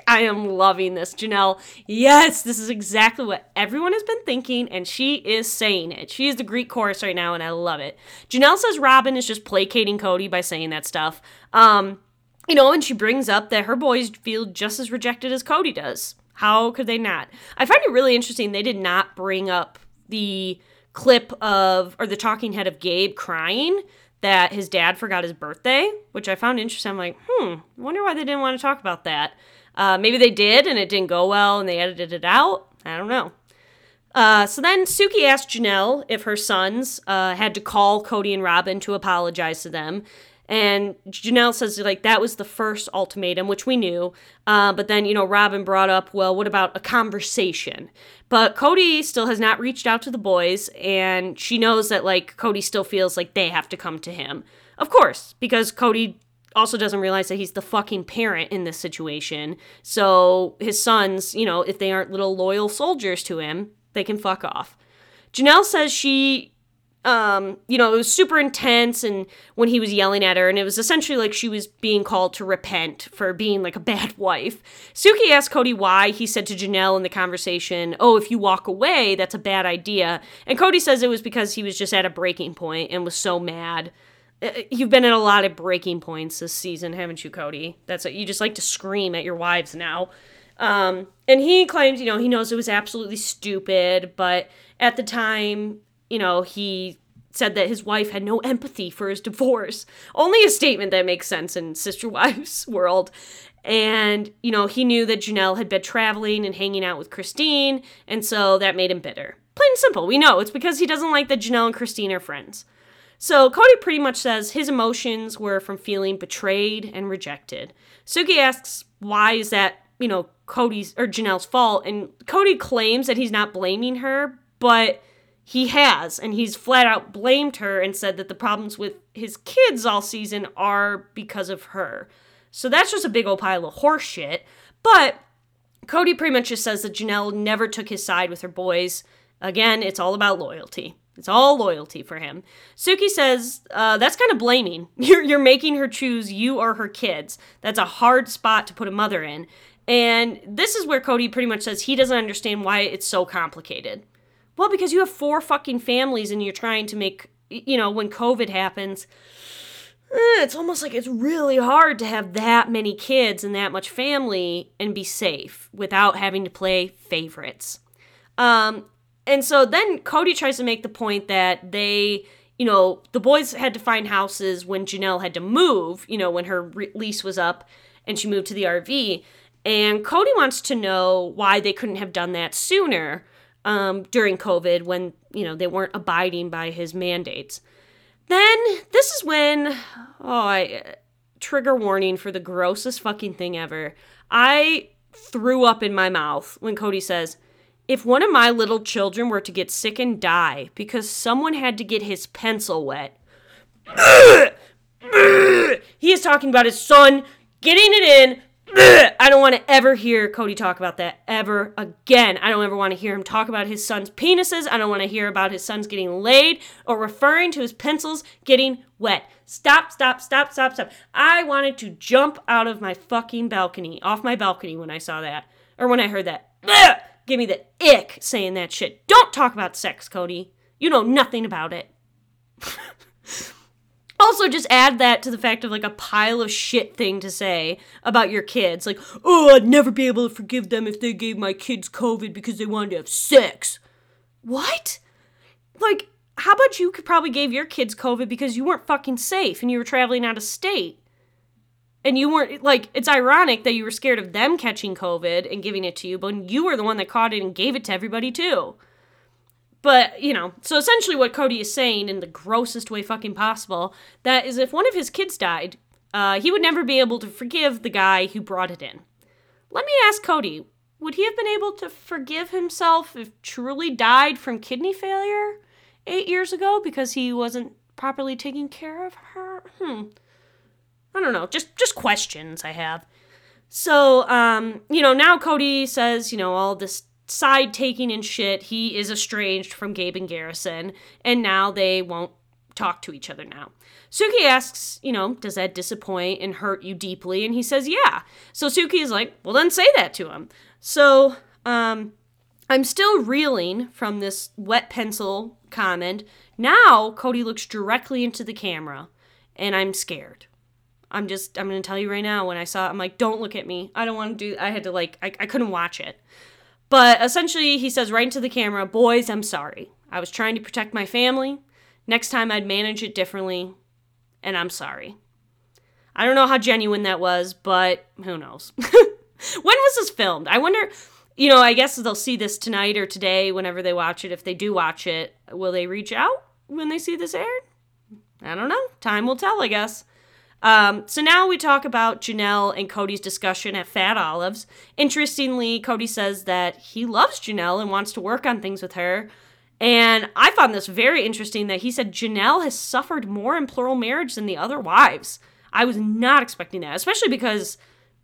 I am loving this. Janelle, yes, this is exactly what everyone has been thinking, and she is saying it. She is the Greek chorus right now, and I love it. Janelle says Robyn is just placating Kody by saying that stuff. Um, you know, and she brings up that her boys feel just as rejected as Kody does. How could they not? I find it really interesting they did not bring up the clip of, or the talking head of Gabe crying that his dad forgot his birthday, which I found interesting. I'm like, hmm, I wonder why they didn't want to talk about that. Uh, maybe they did and it didn't go well and they edited it out. I don't know. Uh, so then Suki asked Janelle if her sons uh, had to call Kody and Robyn to apologize to them. And Janelle says, like, that was the first ultimatum, which we knew. Uh, but then, you know, Robyn brought up, well, what about a conversation? But Kody still has not reached out to the boys, and she knows that, like, Kody still feels like they have to come to him. Of course, because Kody also doesn't realize that he's the fucking parent in this situation. So his sons, you know, if they aren't little loyal soldiers to him, they can fuck off. Janelle says she um, you know, it was super intense and when he was yelling at her, and it was essentially like she was being called to repent for being like a bad wife. Suki asked Kody why. He said to Janelle in the conversation, Oh, if you walk away, that's a bad idea. And Kody says it was because he was just at a breaking point and was so mad. Uh, uh, you've been at a lot of breaking points this season, haven't you, Kody? That's what you just like to scream at your wives now. Um, and he claims, you know, he knows it was absolutely stupid, but at the time, you know, he said that his wife had no empathy for his divorce. Only a statement that makes sense in Sister Wives world. And, you know, he knew that Janelle had been traveling and hanging out with Christine, and so that made him bitter. Plain and simple, we know. It's because he doesn't like that Janelle and Christine are friends. So Kody pretty much says his emotions were from feeling betrayed and rejected. Sookie asks why is that, you know, Kody's or Janelle's fault, and Kody claims that he's not blaming her, but he has, and he's flat out blamed her and said that the problems with his kids all season are because of her. So that's just a big old pile of horseshit. But Kody pretty much just says that Janelle never took his side with her boys. Again, it's all about loyalty. It's all loyalty for him. Suki says uh, that's kind of blaming. You're, you're making her choose you or her kids. That's a hard spot to put a mother in. And this is where Kody pretty much says he doesn't understand why it's so complicated. Well, because you have four fucking families and you're trying to make, you know, when COVID happens, eh, it's almost like it's really hard to have that many kids and that much family and be safe without having to play favorites. Um, and so then Kody tries to make the point that they, you know, the boys had to find houses when Janelle had to move, you know, when her re- lease was up and she moved to the RV. And Cody wants to know why they couldn't have done that sooner um, during COVID when, you know, they weren't abiding by his mandates. Then this is when, oh, I, trigger warning for the grossest fucking thing ever. I threw up in my mouth when Kody says, if one of my little children were to get sick and die because someone had to get his pencil wet, he is talking about his son getting it in, I don't want to ever hear Kody talk about that ever again. I don't ever want to hear him talk about his son's penises. I don't want to hear about his sons getting laid or referring to his pencils getting wet. Stop, stop, stop, stop, stop. I wanted to jump out of my fucking balcony, off my balcony when I saw that, or when I heard that. Ugh! Give me the ick saying that shit. Don't talk about sex, Kody. You know nothing about it. Also, just add that to the fact of like a pile of shit thing to say about your kids. Like, oh, I'd never be able to forgive them if they gave my kids COVID because they wanted to have sex. What? Like, how about you could probably gave your kids COVID because you weren't fucking safe and you were traveling out of state? And you weren't, like, it's ironic that you were scared of them catching COVID and giving it to you, but you were the one that caught it and gave it to everybody too. But, you know, so essentially what Kody is saying in the grossest way fucking possible, that is if one of his kids died, uh, he would never be able to forgive the guy who brought it in. Let me ask Kody, would he have been able to forgive himself if Truely died from kidney failure eight years ago because he wasn't properly taking care of her? Hmm. I don't know. Just just questions I have. So, um, you know, now Kody says, you know, all this side taking and shit. He is estranged from Gabe and Garrison, and now they won't talk to each other now. Sookie asks, you know, does that disappoint and hurt you deeply? And he says, yeah. So Sookie is like, well, then say that to him. So um, I'm still reeling from this wet pencil comment. Now Kody looks directly into the camera and I'm scared. I'm just, I'm to tell you right now, when I saw it, I'm like, don't look at me. I don't want to do, I had to like, I, I couldn't watch it. But essentially, he says right into the camera, boys, I'm sorry. I was trying to protect my family. Next time I'd manage it differently, and I'm sorry. I don't know how genuine that was, but who knows? when was this filmed? I wonder, you know, I guess they'll see this tonight or today whenever they watch it. If they do watch it, will they reach out when they see this aired? I don't know. Time will tell, I guess. Um, so now we talk about Janelle and Kody's discussion at Fat Olives. Interestingly, Kody says that he loves Janelle and wants to work on things with her. And I found this very interesting that he said Janelle has suffered more in plural marriage than the other wives. I was not expecting that, especially because,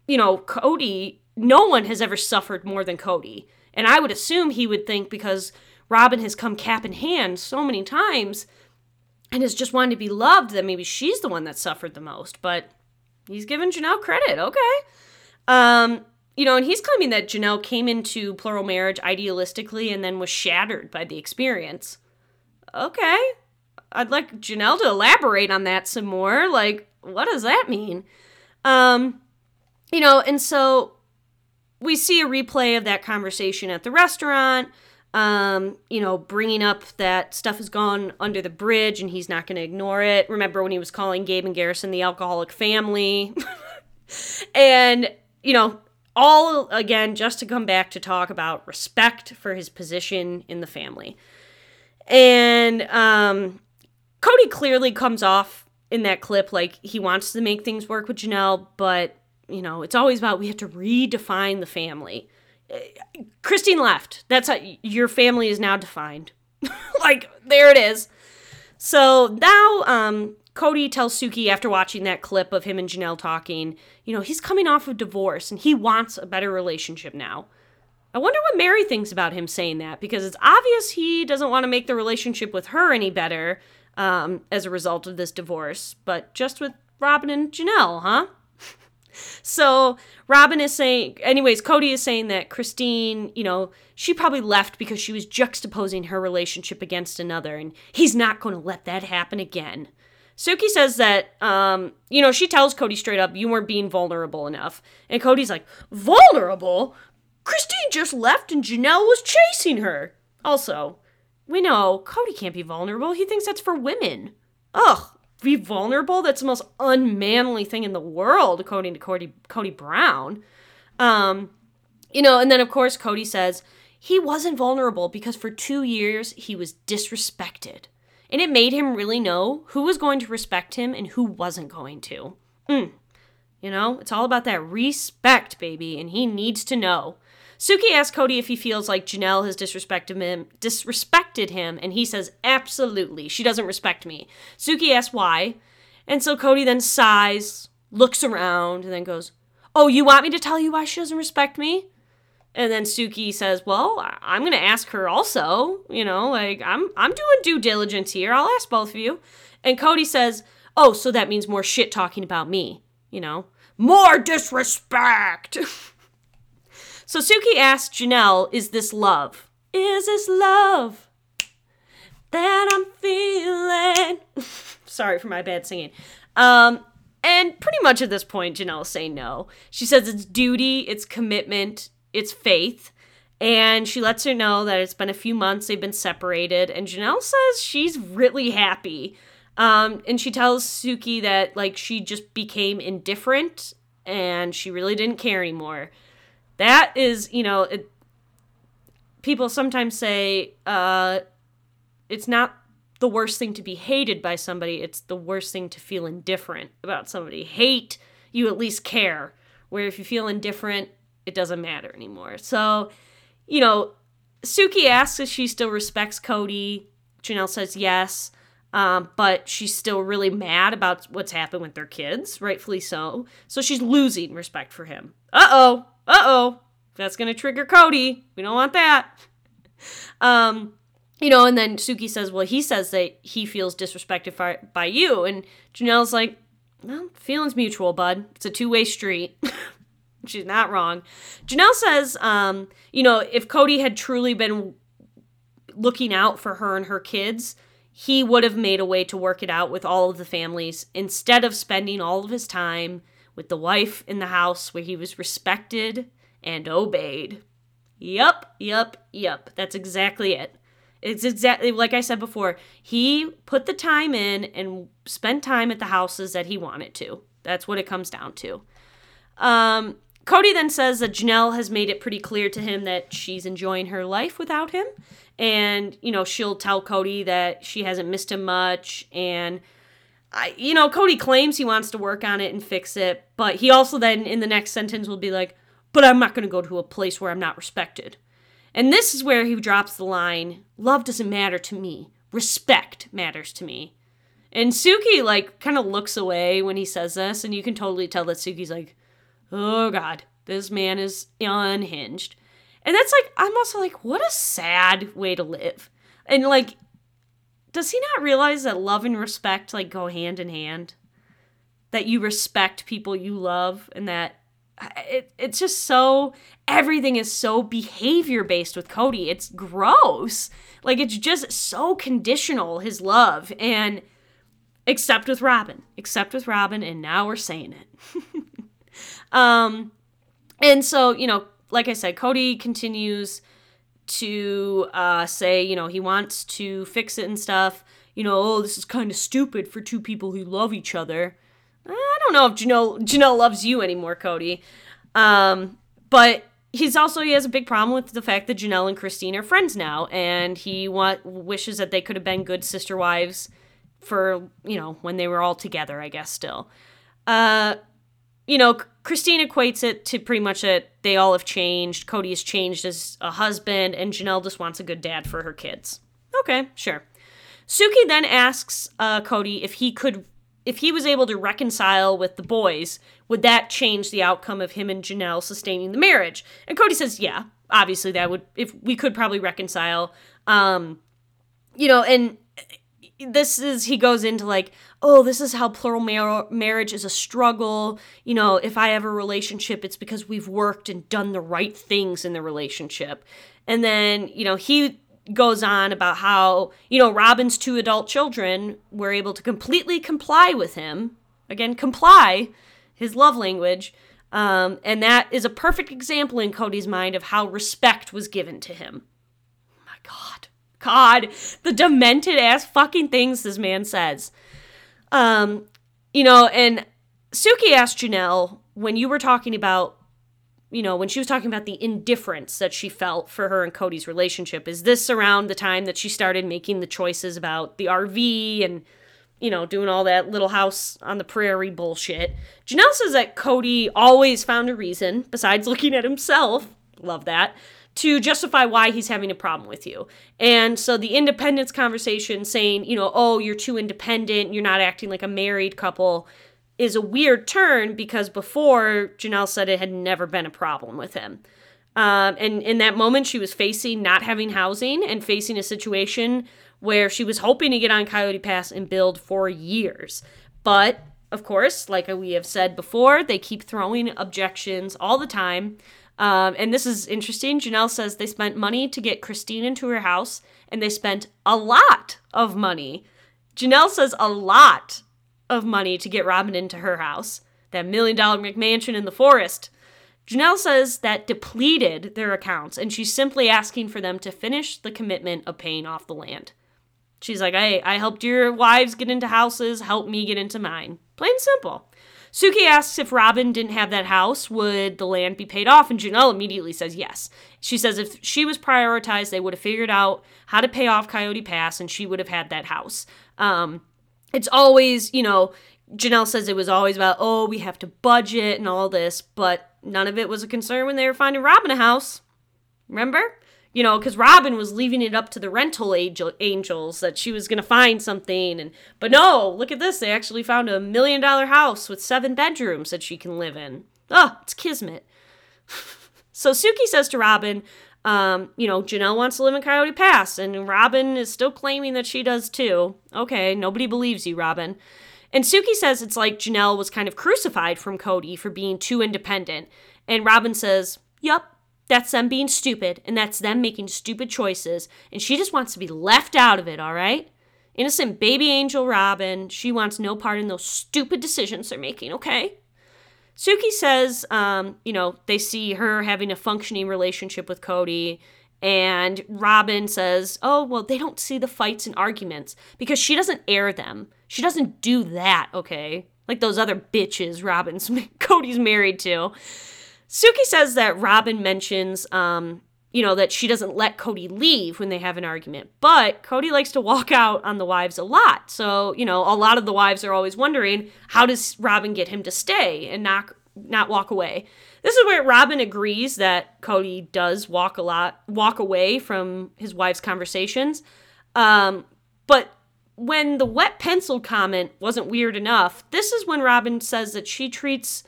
you know, Kody, no one has ever suffered more than Kody. And I would assume he would think because Robyn has come cap in hand so many times and has just wanted to be loved that maybe she's the one that suffered the most. But he's giving Janelle credit. Okay. Um, you know, and he's claiming that Janelle came into plural marriage idealistically and then was shattered by the experience. Okay. I'd like Janelle to elaborate on that some more. Like, what does that mean? Um, you know, and so we see a replay of that conversation at the restaurant um, you know, bringing up that stuff has gone under the bridge and he's not going to ignore it. Remember when he was calling Gabe and Garrison the alcoholic family? and, you know, all again, just to come back to talk about respect for his position in the family. And um, Kody clearly comes off in that clip like he wants to make things work with Janelle, but, you know, it's always about we have to redefine the family. Christine left. That's how your family is now defined. like there it is. So now um, Kody tells Suki after watching that clip of him and Janelle talking, you know, he's coming off of divorce and he wants a better relationship now. I wonder what Meri thinks about him saying that because it's obvious he doesn't want to make the relationship with her any better um, as a result of this divorce, but just with Robyn and Janelle, huh? So Robyn is saying, anyways, Kody is saying that Christine, you know, she probably left because she was juxtaposing her relationship against another, and he's not going to let that happen again. Sookie says that, um, you know, she tells Kody straight up, you weren't being vulnerable enough. And Kody's like, vulnerable? Christine just left and Janelle was chasing her. Also, we know Kody can't be vulnerable. He thinks that's for women. Ugh, be vulnerable. That's the most unmanly thing in the world, according to Kody, Kody Brown. Um, you know, and then of course Kody says he wasn't vulnerable because for two years he was disrespected. And it made him really know who was going to respect him and who wasn't going to. Mm. You know, it's all about that respect, baby, and he needs to know. Sookie asks Kody if he feels like Janelle has disrespected him, disrespected him, and he says, absolutely, she doesn't respect me. Sookie asks why, and so Kody then sighs, looks around, and then goes, oh, you want me to tell you why she doesn't respect me? And then Sookie says, "Well, I'm going to ask her also. You know, like I'm I'm doing due diligence here. I'll ask both of you." And Kody says, "Oh, so that means more shit talking about me. You know, more disrespect." So Suki asks Janelle, Is this love? Is this love that I'm feeling? Sorry for my bad singing. Um, and pretty much at this point, Janelle's saying no. She says it's duty, it's commitment, it's faith. And she lets her know that it's been a few months they've been separated. And Janelle says she's really happy. Um, and she tells Suki that, like, she just became indifferent and she really didn't care anymore. That is, you know, it, people sometimes say uh, it's not the worst thing to be hated by somebody, it's the worst thing to feel indifferent about somebody. Hate, you at least care. Where if you feel indifferent, it doesn't matter anymore. So, you know, Suki asks if she still respects Kody. Janelle says yes, um, but she's still really mad about what's happened with their kids, rightfully so. So she's losing respect for him. Uh oh, uh oh, that's gonna trigger Kody. We don't want that. Um, you know, and then Suki says, well, he says that he feels disrespected by, by you. And Janelle's like, well, feelings mutual, bud. It's a two way street. She's not wrong. Janelle says, um, you know, if Kody had truly been looking out for her and her kids, he would have made a way to work it out with all of the families instead of spending all of his time with the wife in the house where he was respected and obeyed. Yup, yup, yup. That's exactly it. It's exactly like I said before. He put the time in and spent time at the houses that he wanted to. That's what it comes down to. Um, Kody then says that Janelle has made it pretty clear to him that she's enjoying her life without him. And, you know, she'll tell Kody that she hasn't missed him much. And, I, you know, Kody claims he wants to work on it and fix it. But he also then, in the next sentence, will be like, but I'm not going to go to a place where I'm not respected. And this is where he drops the line love doesn't matter to me, respect matters to me. And Suki, like, kind of looks away when he says this, and you can totally tell that Suki's like, oh God, this man is unhinged. And that's like, I'm also like, what a sad way to live. And like, does he not realize that love and respect like go hand in hand? That you respect people you love and that it, it's just so everything is so behavior based with Kody. It's gross. Like it's just so conditional his love and except with Robyn. Except with Robyn and now we're saying it. um and so, you know, like I said, Kody continues to uh, say, you know, he wants to fix it and stuff. You know, oh, this is kind of stupid for two people who love each other. I don't know if Janelle Janelle loves you anymore, Kody. Um, but he's also he has a big problem with the fact that Janelle and Christine are friends now, and he want wishes that they could have been good sister wives for you know when they were all together. I guess still. Uh, you know, Christine equates it to pretty much that they all have changed. Kody has changed as a husband, and Janelle just wants a good dad for her kids. Okay, sure. Suki then asks uh, Kody if he could if he was able to reconcile with the boys, would that change the outcome of him and Janelle sustaining the marriage? And Kody says, yeah, obviously that would, if we could probably reconcile. Um, you know, and this is, he goes into like, oh, this is how plural mar- marriage is a struggle. You know, if I have a relationship, it's because we've worked and done the right things in the relationship. And then, you know, he goes on about how, you know, Robyn's two adult children were able to completely comply with him. Again, comply, his love language. Um, and that is a perfect example in Kody's mind of how respect was given to him. My God. God, the demented ass fucking things this man says. Um, you know, and Suki asked Janelle when you were talking about you know, when she was talking about the indifference that she felt for her and Kody's relationship, is this around the time that she started making the choices about the RV and, you know, doing all that little house on the prairie bullshit? Janelle says that Kody always found a reason, besides looking at himself, love that, to justify why he's having a problem with you. And so the independence conversation saying, you know, oh, you're too independent, you're not acting like a married couple is a weird turn because before Janelle said it had never been a problem with him. Um, and in that moment, she was facing not having housing and facing a situation where she was hoping to get on Coyote Pass and build for years. But of course, like we have said before, they keep throwing objections all the time. Um, and this is interesting. Janelle says they spent money to get Christine into her house, and they spent a lot of money. Janelle says a lot of money to get Robyn into her house, that million dollar McMansion in the forest. Janelle says that depleted their accounts, and she's simply asking for them to finish the commitment of paying off the land. She's like, Hey, I helped your wives get into houses, help me get into mine. Plain simple. Sookie asks if Robyn didn't have that house, would the land be paid off? And Janelle immediately says yes. She says if she was prioritized, they would have figured out how to pay off Coyote Pass and she would have had that house. Um, it's always, you know, Janelle says it was always about, oh, we have to budget and all this, but none of it was a concern when they were finding Robyn a house. Remember? You know, because Robyn was leaving it up to the rental angel- angels that she was going to find something. and But no, look at this. They actually found a million dollar house with seven bedrooms that she can live in. Oh, it's kismet. so Suki says to Robyn, Um, you know, Janelle wants to live in Coyote Pass, and Robyn is still claiming that she does too. Okay, nobody believes you, Robyn. And Suki says it's like Janelle was kind of crucified from Kody for being too independent. And Robyn says, Yup, that's them being stupid, and that's them making stupid choices, and she just wants to be left out of it, all right? Innocent baby angel Robyn, she wants no part in those stupid decisions they're making, okay? Suki says, um, you know, they see her having a functioning relationship with Kody, and Robyn says, oh, well, they don't see the fights and arguments because she doesn't air them. She doesn't do that, okay? Like those other bitches Robyn's Kody's married to. Sookie says that Robyn mentions, um, you know, that she doesn't let Kody leave when they have an argument, but Kody likes to walk out on the wives a lot. So, you know, a lot of the wives are always wondering how does Robyn get him to stay and not not walk away. This is where Robyn agrees that Kody does walk a lot, walk away from his wife's conversations. Um, but when the wet pencil comment wasn't weird enough, this is when Robyn says that she treats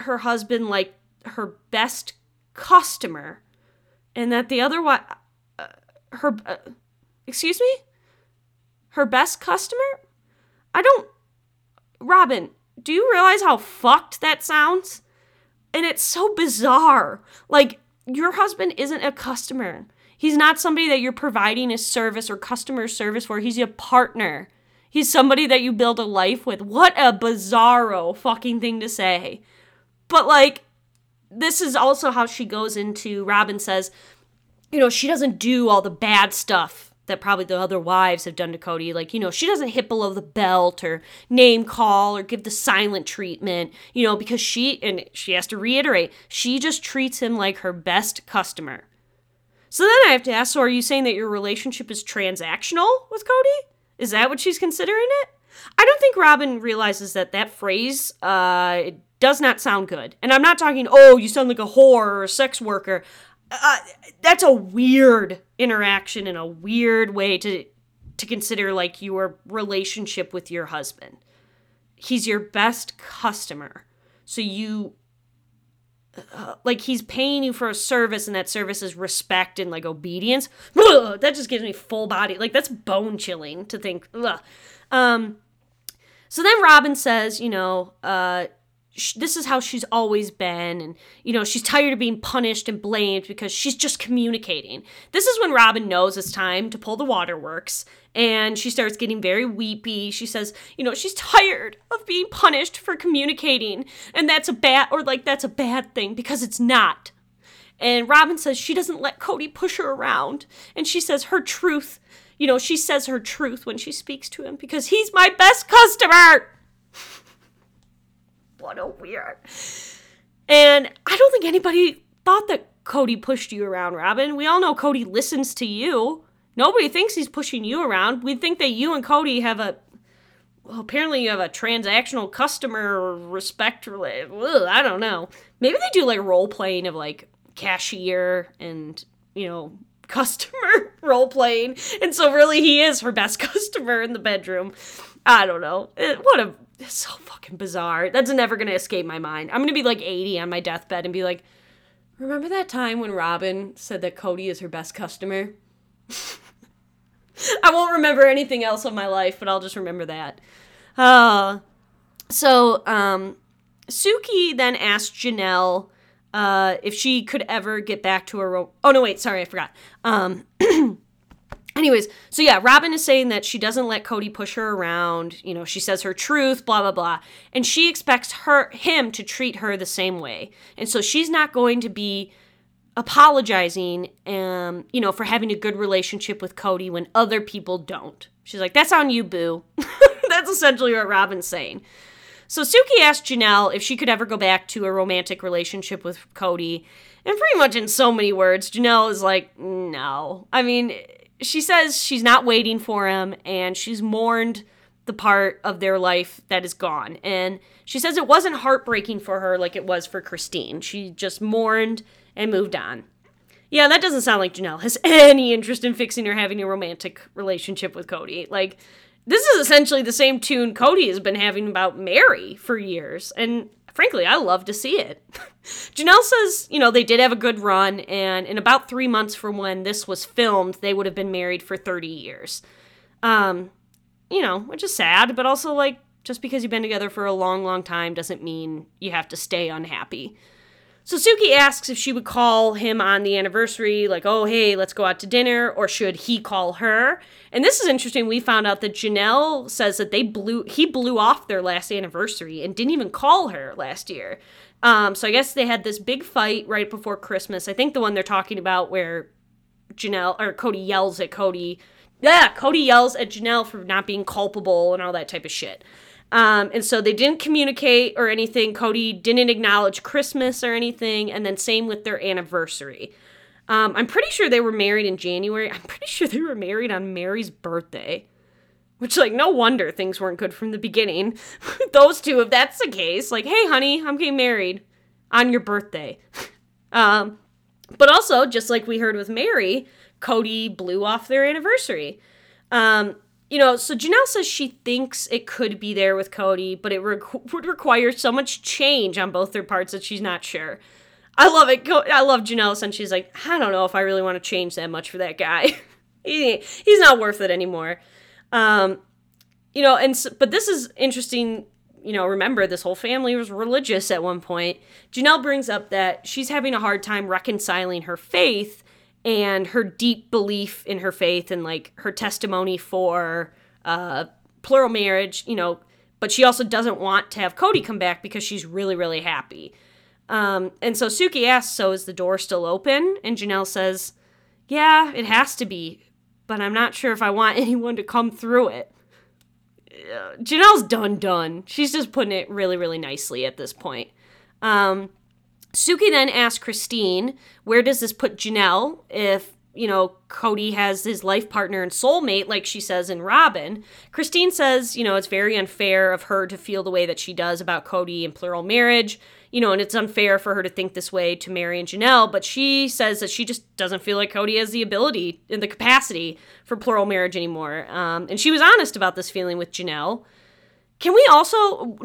her husband like her best customer and that the other one uh, her uh, excuse me? Her best customer? I don't robyn do you realize how fucked that sounds? And it's so bizarre. Like your husband isn't a customer. He's not somebody that you're providing a service or customer service for. He's a partner. He's somebody that you build a life with. What a bizarro fucking thing to say but like, this is also how she goes into Robyn says, you know, she doesn't do all the bad stuff that probably the other wives have done to Kody. Like, you know, she doesn't hit below the belt or name call or give the silent treatment, you know, because she, and she has to reiterate, she just treats him like her best customer. So then I have to ask, so are you saying that your relationship is transactional with Kody? Is that what she's considering it? I don't think Robyn realizes that that phrase uh, does not sound good. And I'm not talking, oh, you sound like a whore or a sex worker. Uh, that's a weird interaction and a weird way to to consider like your relationship with your husband. He's your best customer. So you uh, like he's paying you for a service and that service is respect and like obedience. Ugh, that just gives me full body like that's bone chilling to think. Um so then Robyn says, you know, uh this is how she's always been and you know she's tired of being punished and blamed because she's just communicating. This is when robyn knows it's time to pull the waterworks and she starts getting very weepy. She says you know she's tired of being punished for communicating and that's a bad or like that's a bad thing because it's not. And robyn says she doesn't let kody push her around and she says her truth you know she says her truth when she speaks to him because he's my best customer what a weird. And I don't think anybody thought that Kody pushed you around, Robyn. We all know Kody listens to you. Nobody thinks he's pushing you around. We think that you and Kody have a well, apparently you have a transactional customer respect related. I don't know. Maybe they do like role playing of like cashier and you know customer role playing, and so really he is her best customer in the bedroom. I don't know. It, what a it's so fucking bizarre. That's never gonna escape my mind. I'm gonna be like 80 on my deathbed and be like, remember that time when Robyn said that Kody is her best customer? I won't remember anything else of my life, but I'll just remember that. Uh, so, um, Sookie then asked Janelle uh, if she could ever get back to her. Ro- oh, no, wait, sorry, I forgot. Um, Anyways, so yeah, Robyn is saying that she doesn't let Kody push her around. You know, she says her truth, blah blah blah, and she expects her him to treat her the same way. And so she's not going to be apologizing, um, you know, for having a good relationship with Kody when other people don't. She's like, "That's on you, boo." That's essentially what Robyn's saying. So Suki asked Janelle if she could ever go back to a romantic relationship with Kody. And pretty much in so many words, Janelle is like, no. I mean, she says she's not waiting for him and she's mourned the part of their life that is gone. And she says it wasn't heartbreaking for her like it was for Christine. She just mourned and moved on. Yeah, that doesn't sound like Janelle has any interest in fixing or having a romantic relationship with Kody. Like, this is essentially the same tune Kody has been having about Meri for years. And frankly, I love to see it. Janelle says, you know, they did have a good run, and in about three months from when this was filmed, they would have been married for 30 years. Um, you know, which is sad, but also like just because you've been together for a long, long time doesn't mean you have to stay unhappy. So Suki asks if she would call him on the anniversary, like, oh, hey, let's go out to dinner, or should he call her? And this is interesting. We found out that Janelle says that they blew, he blew off their last anniversary and didn't even call her last year. Um, so I guess they had this big fight right before Christmas. I think the one they're talking about where Janelle or Kody yells at Kody. Yeah, Kody yells at Janelle for not being culpable and all that type of shit. Um, and so they didn't communicate or anything. Kody didn't acknowledge Christmas or anything. And then same with their anniversary. Um, I'm pretty sure they were married in January. I'm pretty sure they were married on Meri's birthday. Which, like, no wonder things weren't good from the beginning. Those two, if that's the case, like, hey, honey, I'm getting married on your birthday. um, but also, just like we heard with Meri, Kody blew off their anniversary. Um, you know, so Janelle says she thinks it could be there with Kody, but it re- would require so much change on both their parts that she's not sure. I love it. I love Janelle, and she's like, I don't know if I really want to change that much for that guy. he, he's not worth it anymore. Um, you know, and so, but this is interesting. You know, remember this whole family was religious at one point. Janelle brings up that she's having a hard time reconciling her faith and her deep belief in her faith and like her testimony for uh, plural marriage, you know, but she also doesn't want to have Kody come back because she's really, really happy. Um, and so Sookie asks, So is the door still open? And Janelle says, Yeah, it has to be, but I'm not sure if I want anyone to come through it. Uh, Janelle's done, done. She's just putting it really, really nicely at this point. Um, Sookie then asks Christine, where does this put Janelle if, you know, Kody has his life partner and soulmate, like she says in Robyn? Christine says, you know, it's very unfair of her to feel the way that she does about Kody and plural marriage, you know, and it's unfair for her to think this way to Meri and Janelle, but she says that she just doesn't feel like Kody has the ability and the capacity for plural marriage anymore. Um, and she was honest about this feeling with Janelle. Can we also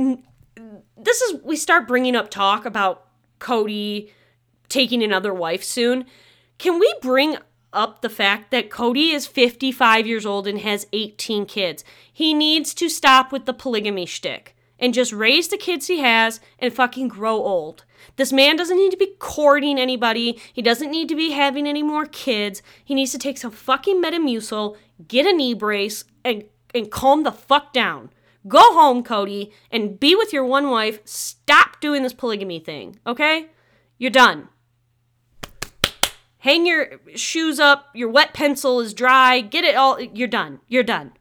this is we start bringing up talk about Kody taking another wife soon. Can we bring up the fact that Kody is 55 years old and has 18 kids? He needs to stop with the polygamy shtick and just raise the kids he has and fucking grow old. This man doesn't need to be courting anybody. He doesn't need to be having any more kids. He needs to take some fucking Metamucil, get a knee brace, and, and calm the fuck down. Go home, Kody, and be with your one wife. Stop doing this polygamy thing, okay? You're done. Hang your shoes up. Your wet pencil is dry. Get it all. You're done. You're done.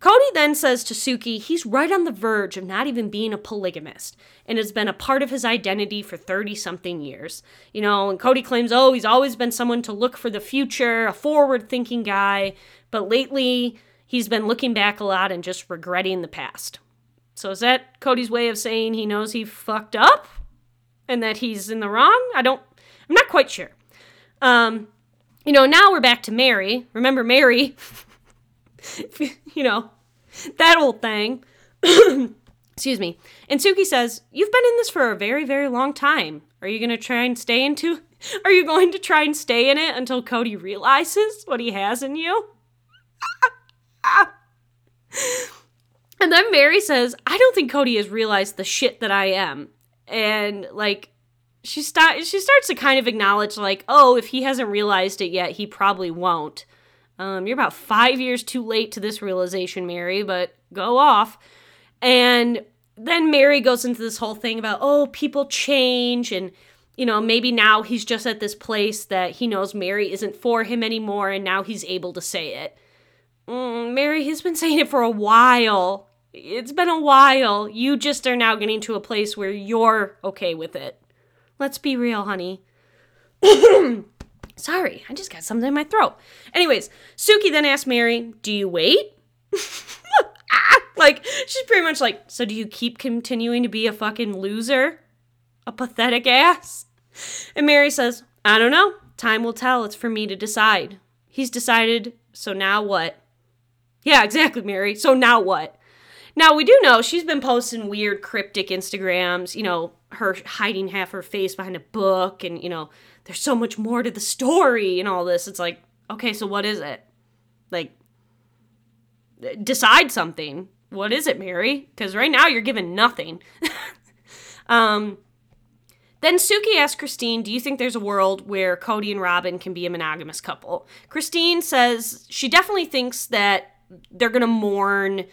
Kody then says to Suki he's right on the verge of not even being a polygamist and has been a part of his identity for 30 something years. You know, and Kody claims, oh, he's always been someone to look for the future, a forward thinking guy, but lately he's been looking back a lot and just regretting the past. So is that Kody's way of saying he knows he fucked up and that he's in the wrong? I don't I'm not quite sure. Um you know, now we're back to Meri. Remember Meri? you know, that old thing. Excuse me. And Suki says, "You've been in this for a very, very long time. Are you going to try and stay into Are you going to try and stay in it until Kody realizes what he has in you?" and then Meri says, I don't think Kody has realized the shit that I am. And like she start she starts to kind of acknowledge like, oh, if he hasn't realized it yet, he probably won't. Um, you're about five years too late to this realization, Meri, but go off. And then Meri goes into this whole thing about, oh, people change and you know, maybe now he's just at this place that he knows Meri isn't for him anymore and now he's able to say it. Mm, Meri, he's been saying it for a while. It's been a while. You just are now getting to a place where you're okay with it. Let's be real, honey. Sorry, I just got something in my throat. Anyways, Suki then asked Meri, Do you wait? like, she's pretty much like, So do you keep continuing to be a fucking loser? A pathetic ass? And Meri says, I don't know. Time will tell. It's for me to decide. He's decided, so now what? Yeah, exactly, Meri. So now what? Now we do know she's been posting weird cryptic Instagrams, you know, her hiding half her face behind a book and, you know, there's so much more to the story and all this. It's like, okay, so what is it? Like decide something. What is it, Meri? Cuz right now you're given nothing. um then Suki asks Christine, Do you think there's a world where Kody and Robyn can be a monogamous couple? Christine says she definitely thinks that they're going to mourn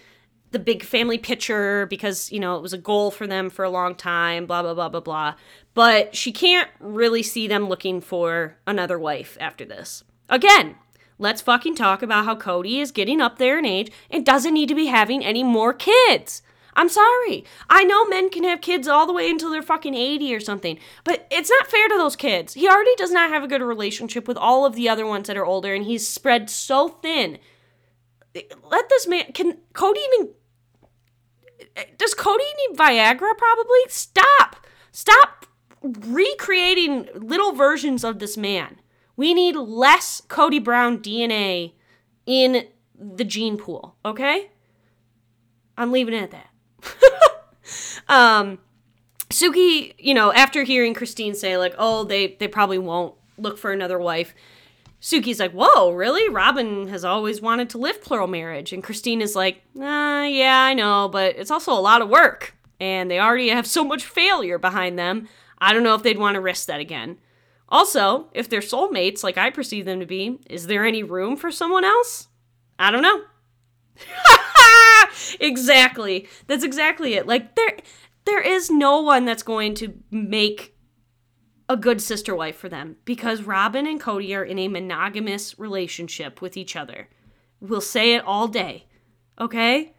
the big family picture because, you know, it was a goal for them for a long time, blah, blah, blah, blah, blah. But she can't really see them looking for another wife after this. Again, let's fucking talk about how Kody is getting up there in age and doesn't need to be having any more kids. I'm sorry. I know men can have kids all the way until they're fucking 80 or something, but it's not fair to those kids. He already does not have a good relationship with all of the other ones that are older, and he's spread so thin. Let this man. Can Kody even. Does Kody need Viagra probably? Stop! Stop recreating little versions of this man. We need less Kody Brown DNA in the gene pool, okay? I'm leaving it at that. um, Sookie, you know, after hearing Christine say like, "Oh, they they probably won't look for another wife," Sookie's like, "Whoa, really? Robyn has always wanted to live plural marriage," and Christine is like, uh, "Yeah, I know, but it's also a lot of work, and they already have so much failure behind them. I don't know if they'd want to risk that again." Also, if they're soulmates like I perceive them to be, is there any room for someone else? I don't know. exactly. That's exactly it. Like there there is no one that's going to make a good sister wife for them because Robyn and Kody are in a monogamous relationship with each other. We'll say it all day. Okay?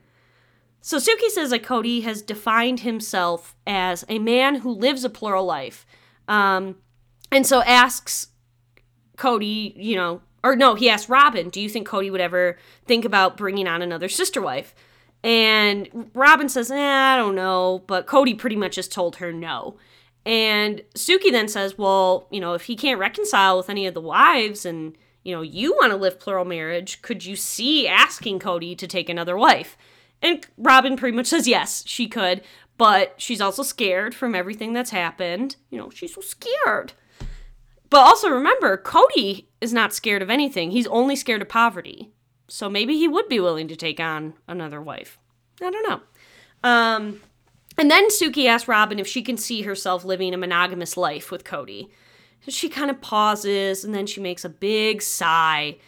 So Sookie says that Kody has defined himself as a man who lives a plural life. Um, and so asks Kody, you know, or no, he asked Robyn, do you think Kody would ever think about bringing on another sister wife? And Robyn says, eh, I don't know. But Kody pretty much just told her no. And Suki then says, well, you know, if he can't reconcile with any of the wives and, you know, you want to live plural marriage, could you see asking Kody to take another wife? And Robyn pretty much says yes, she could, but she's also scared from everything that's happened. You know, she's so scared. But also remember, Kody is not scared of anything. He's only scared of poverty. So maybe he would be willing to take on another wife. I don't know. Um, and then Suki asks Robyn if she can see herself living a monogamous life with Kody. She kind of pauses and then she makes a big sigh.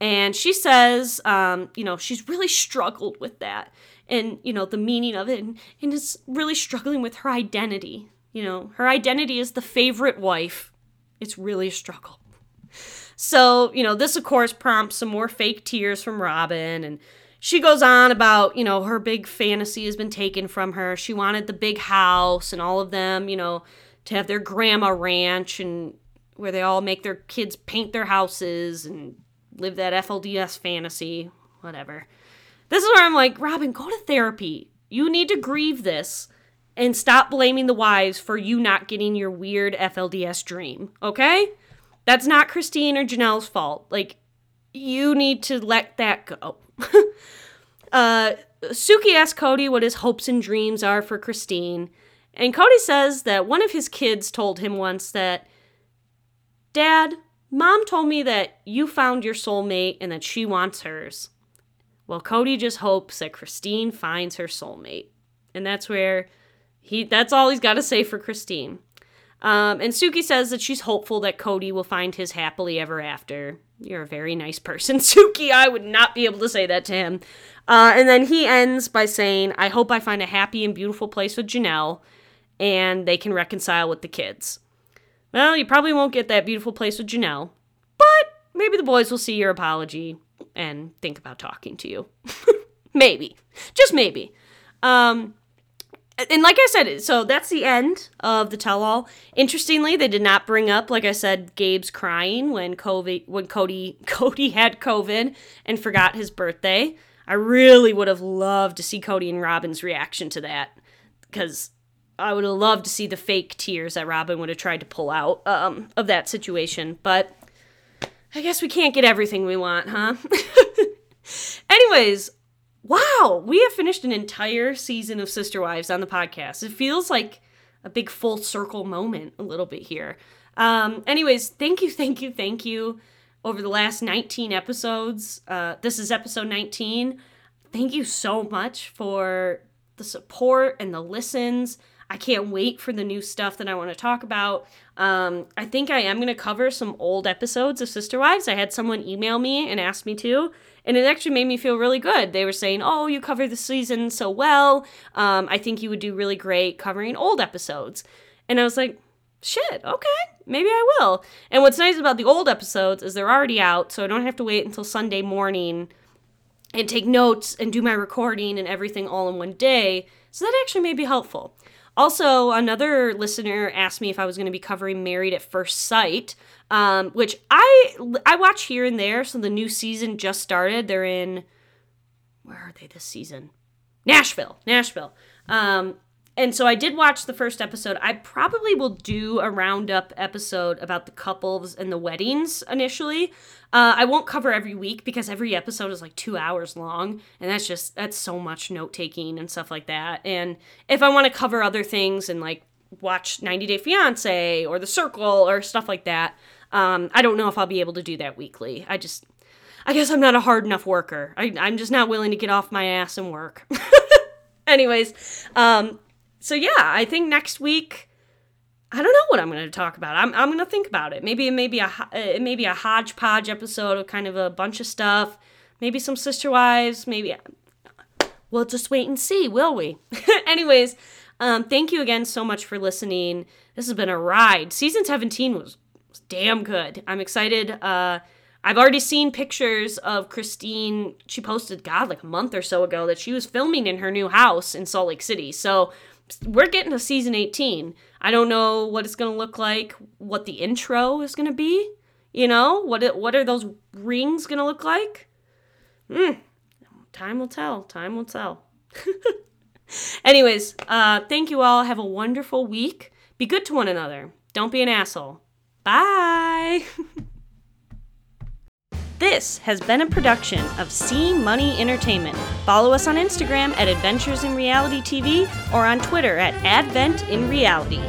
And she says, um, you know, she's really struggled with that and, you know, the meaning of it and, and is really struggling with her identity. You know, her identity is the favorite wife it's really a struggle. So, you know, this of course prompts some more fake tears from Robyn and she goes on about, you know, her big fantasy has been taken from her. She wanted the big house and all of them, you know, to have their grandma ranch and where they all make their kids paint their houses and live that FLDS fantasy, whatever. This is where I'm like, Robyn, go to therapy. You need to grieve this and stop blaming the wives for you not getting your weird FLDS dream, okay? That's not Christine or Janelle's fault. Like, you need to let that go. uh, Sookie asks Kody what his hopes and dreams are for Christine, and Kody says that one of his kids told him once that, Dad, Mom told me that you found your soulmate and that she wants hers. Well, Kody just hopes that Christine finds her soulmate. And that's where he that's all he's got to say for Christine. Um, and Sookie says that she's hopeful that Kody will find his happily ever after. You're a very nice person, Suki. I would not be able to say that to him. Uh, and then he ends by saying, I hope I find a happy and beautiful place with Janelle and they can reconcile with the kids. Well, you probably won't get that beautiful place with Janelle, but maybe the boys will see your apology and think about talking to you. maybe. Just maybe. Um, and like I said, so that's the end of the tell-all. Interestingly, they did not bring up, like I said, Gabe's crying when COVID, when Kody Kody had COVID and forgot his birthday. I really would have loved to see Kody and Robyn's reaction to that because I would have loved to see the fake tears that Robyn would have tried to pull out um, of that situation. But I guess we can't get everything we want, huh? Anyways, wow, we have finished an entire season of Sister Wives on the podcast. It feels like a big full circle moment a little bit here. Um, anyways, thank you, thank you, thank you over the last 19 episodes. Uh, this is episode 19. Thank you so much for the support and the listens. I can't wait for the new stuff that I want to talk about. Um, I think I am going to cover some old episodes of Sister Wives. I had someone email me and ask me to, and it actually made me feel really good. They were saying, Oh, you cover the season so well. Um, I think you would do really great covering old episodes. And I was like, Shit, okay, maybe I will. And what's nice about the old episodes is they're already out, so I don't have to wait until Sunday morning and take notes and do my recording and everything all in one day. So that actually may be helpful. Also, another listener asked me if I was going to be covering Married at First Sight, um, which I I watch here and there. So the new season just started. They're in where are they this season? Nashville, Nashville. Um, and so I did watch the first episode. I probably will do a roundup episode about the couples and the weddings initially. Uh, I won't cover every week because every episode is like two hours long, and that's just that's so much note taking and stuff like that. And if I want to cover other things and like watch 90 Day Fiance or The Circle or stuff like that, um, I don't know if I'll be able to do that weekly. I just, I guess I'm not a hard enough worker. I, I'm just not willing to get off my ass and work. Anyways, um, so yeah, I think next week. I don't know what I'm going to talk about. I'm, I'm going to think about it. Maybe it may be a it may be a hodgepodge episode of kind of a bunch of stuff. Maybe some sister wives. Maybe we'll just wait and see, will we? Anyways, um, thank you again so much for listening. This has been a ride. Season 17 was, was damn good. I'm excited. Uh, I've already seen pictures of Christine. She posted, God, like a month or so ago, that she was filming in her new house in Salt Lake City. So we're getting to season 18. I don't know what it's going to look like, what the intro is going to be. You know, what it, what are those rings going to look like? Hmm. Time will tell. Time will tell. Anyways, uh, thank you all. Have a wonderful week. Be good to one another. Don't be an asshole. Bye. This has been a production of C Money Entertainment. Follow us on Instagram at Adventures in Reality TV or on Twitter at Advent in Reality.